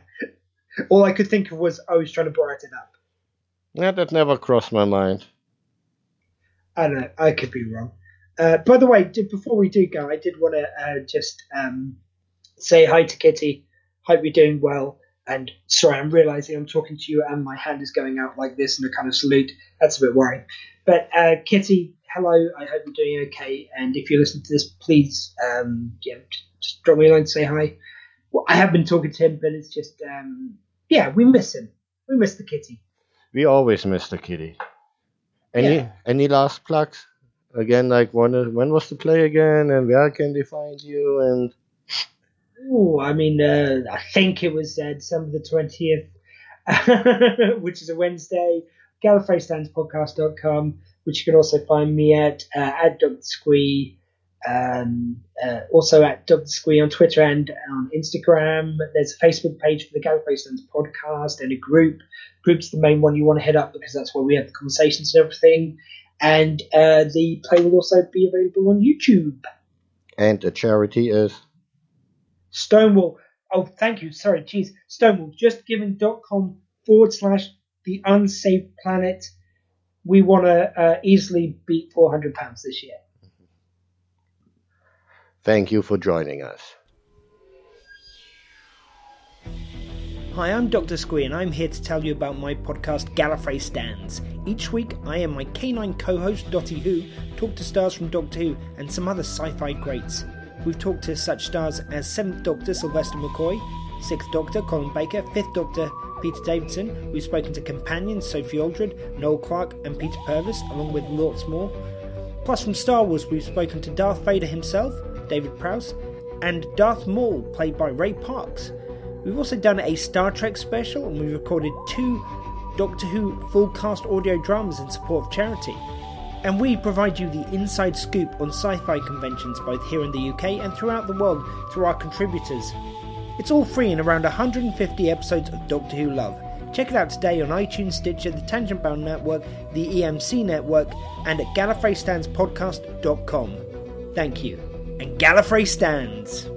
All I could think of was, oh, he's trying to brighten it up. Yeah, that never crossed my mind. I don't know. I could be wrong. Uh, by the way, d- before we do go, I did want to uh, just um, say hi to Kitty. Hope you're doing well. And sorry, I'm realizing I'm talking to you and my hand is going out like this in a kind of salute. That's a bit worrying. But uh, Kitty, hello. I hope you're doing okay. And if you listen to this, please um, yeah, just drop me a line to say hi. Well, I have been talking to him, but it's just um, yeah, we miss him. We miss the kitty. We always miss the kitty. Any Yeah. any last plugs? Again, like when when was the play again, and where can they find you? And Oh, I mean, uh, I think it was uh, December the 20th, which is a Wednesday. GallifreyStandsPodcast.com, which you can also find me at, uh, at um, uh, also at. Squee on Twitter and on Instagram. There's a Facebook page for the Gallifrey Stands podcast and a group. Group's the main one you want to head up because that's where we have the conversations and everything. And uh, the play will also be available on YouTube. and the charity is Stonewall. Oh, thank you. Sorry, jeez. Stonewall. JustGiving.com forward slash the unsaved planet. We want to uh, easily beat £400 this year. thank you for joining us. Hi, I'm Dr. Squee, and I'm here to tell you about my podcast Gallifrey Stands. Each week, I and my canine co host Dottie Who talk to stars from Doctor Who and some other sci fi greats. We've talked to such stars as 7th Doctor Sylvester McCoy, 6th Doctor Colin Baker, 5th Doctor Peter Davison. We've spoken to companions Sophie Aldred, Noel Clarke, and Peter Purves, along with lots more. Plus, from Star Wars, we've spoken to Darth Vader himself, David Prowse, and Darth Maul, played by Ray Parks. We've also done a Star Trek special, and we've recorded two Doctor Who full cast audio dramas in support of charity. And we provide you the inside scoop on sci fi conventions both here in the UK and throughout the world through our contributors. It's all free in around 150 episodes of Doctor Who Love. Check it out today on iTunes, Stitcher, the Tangent Bound Network, the EMC Network, and at GallifreyStandsPodcast.com. Thank you. And Gallifrey stands!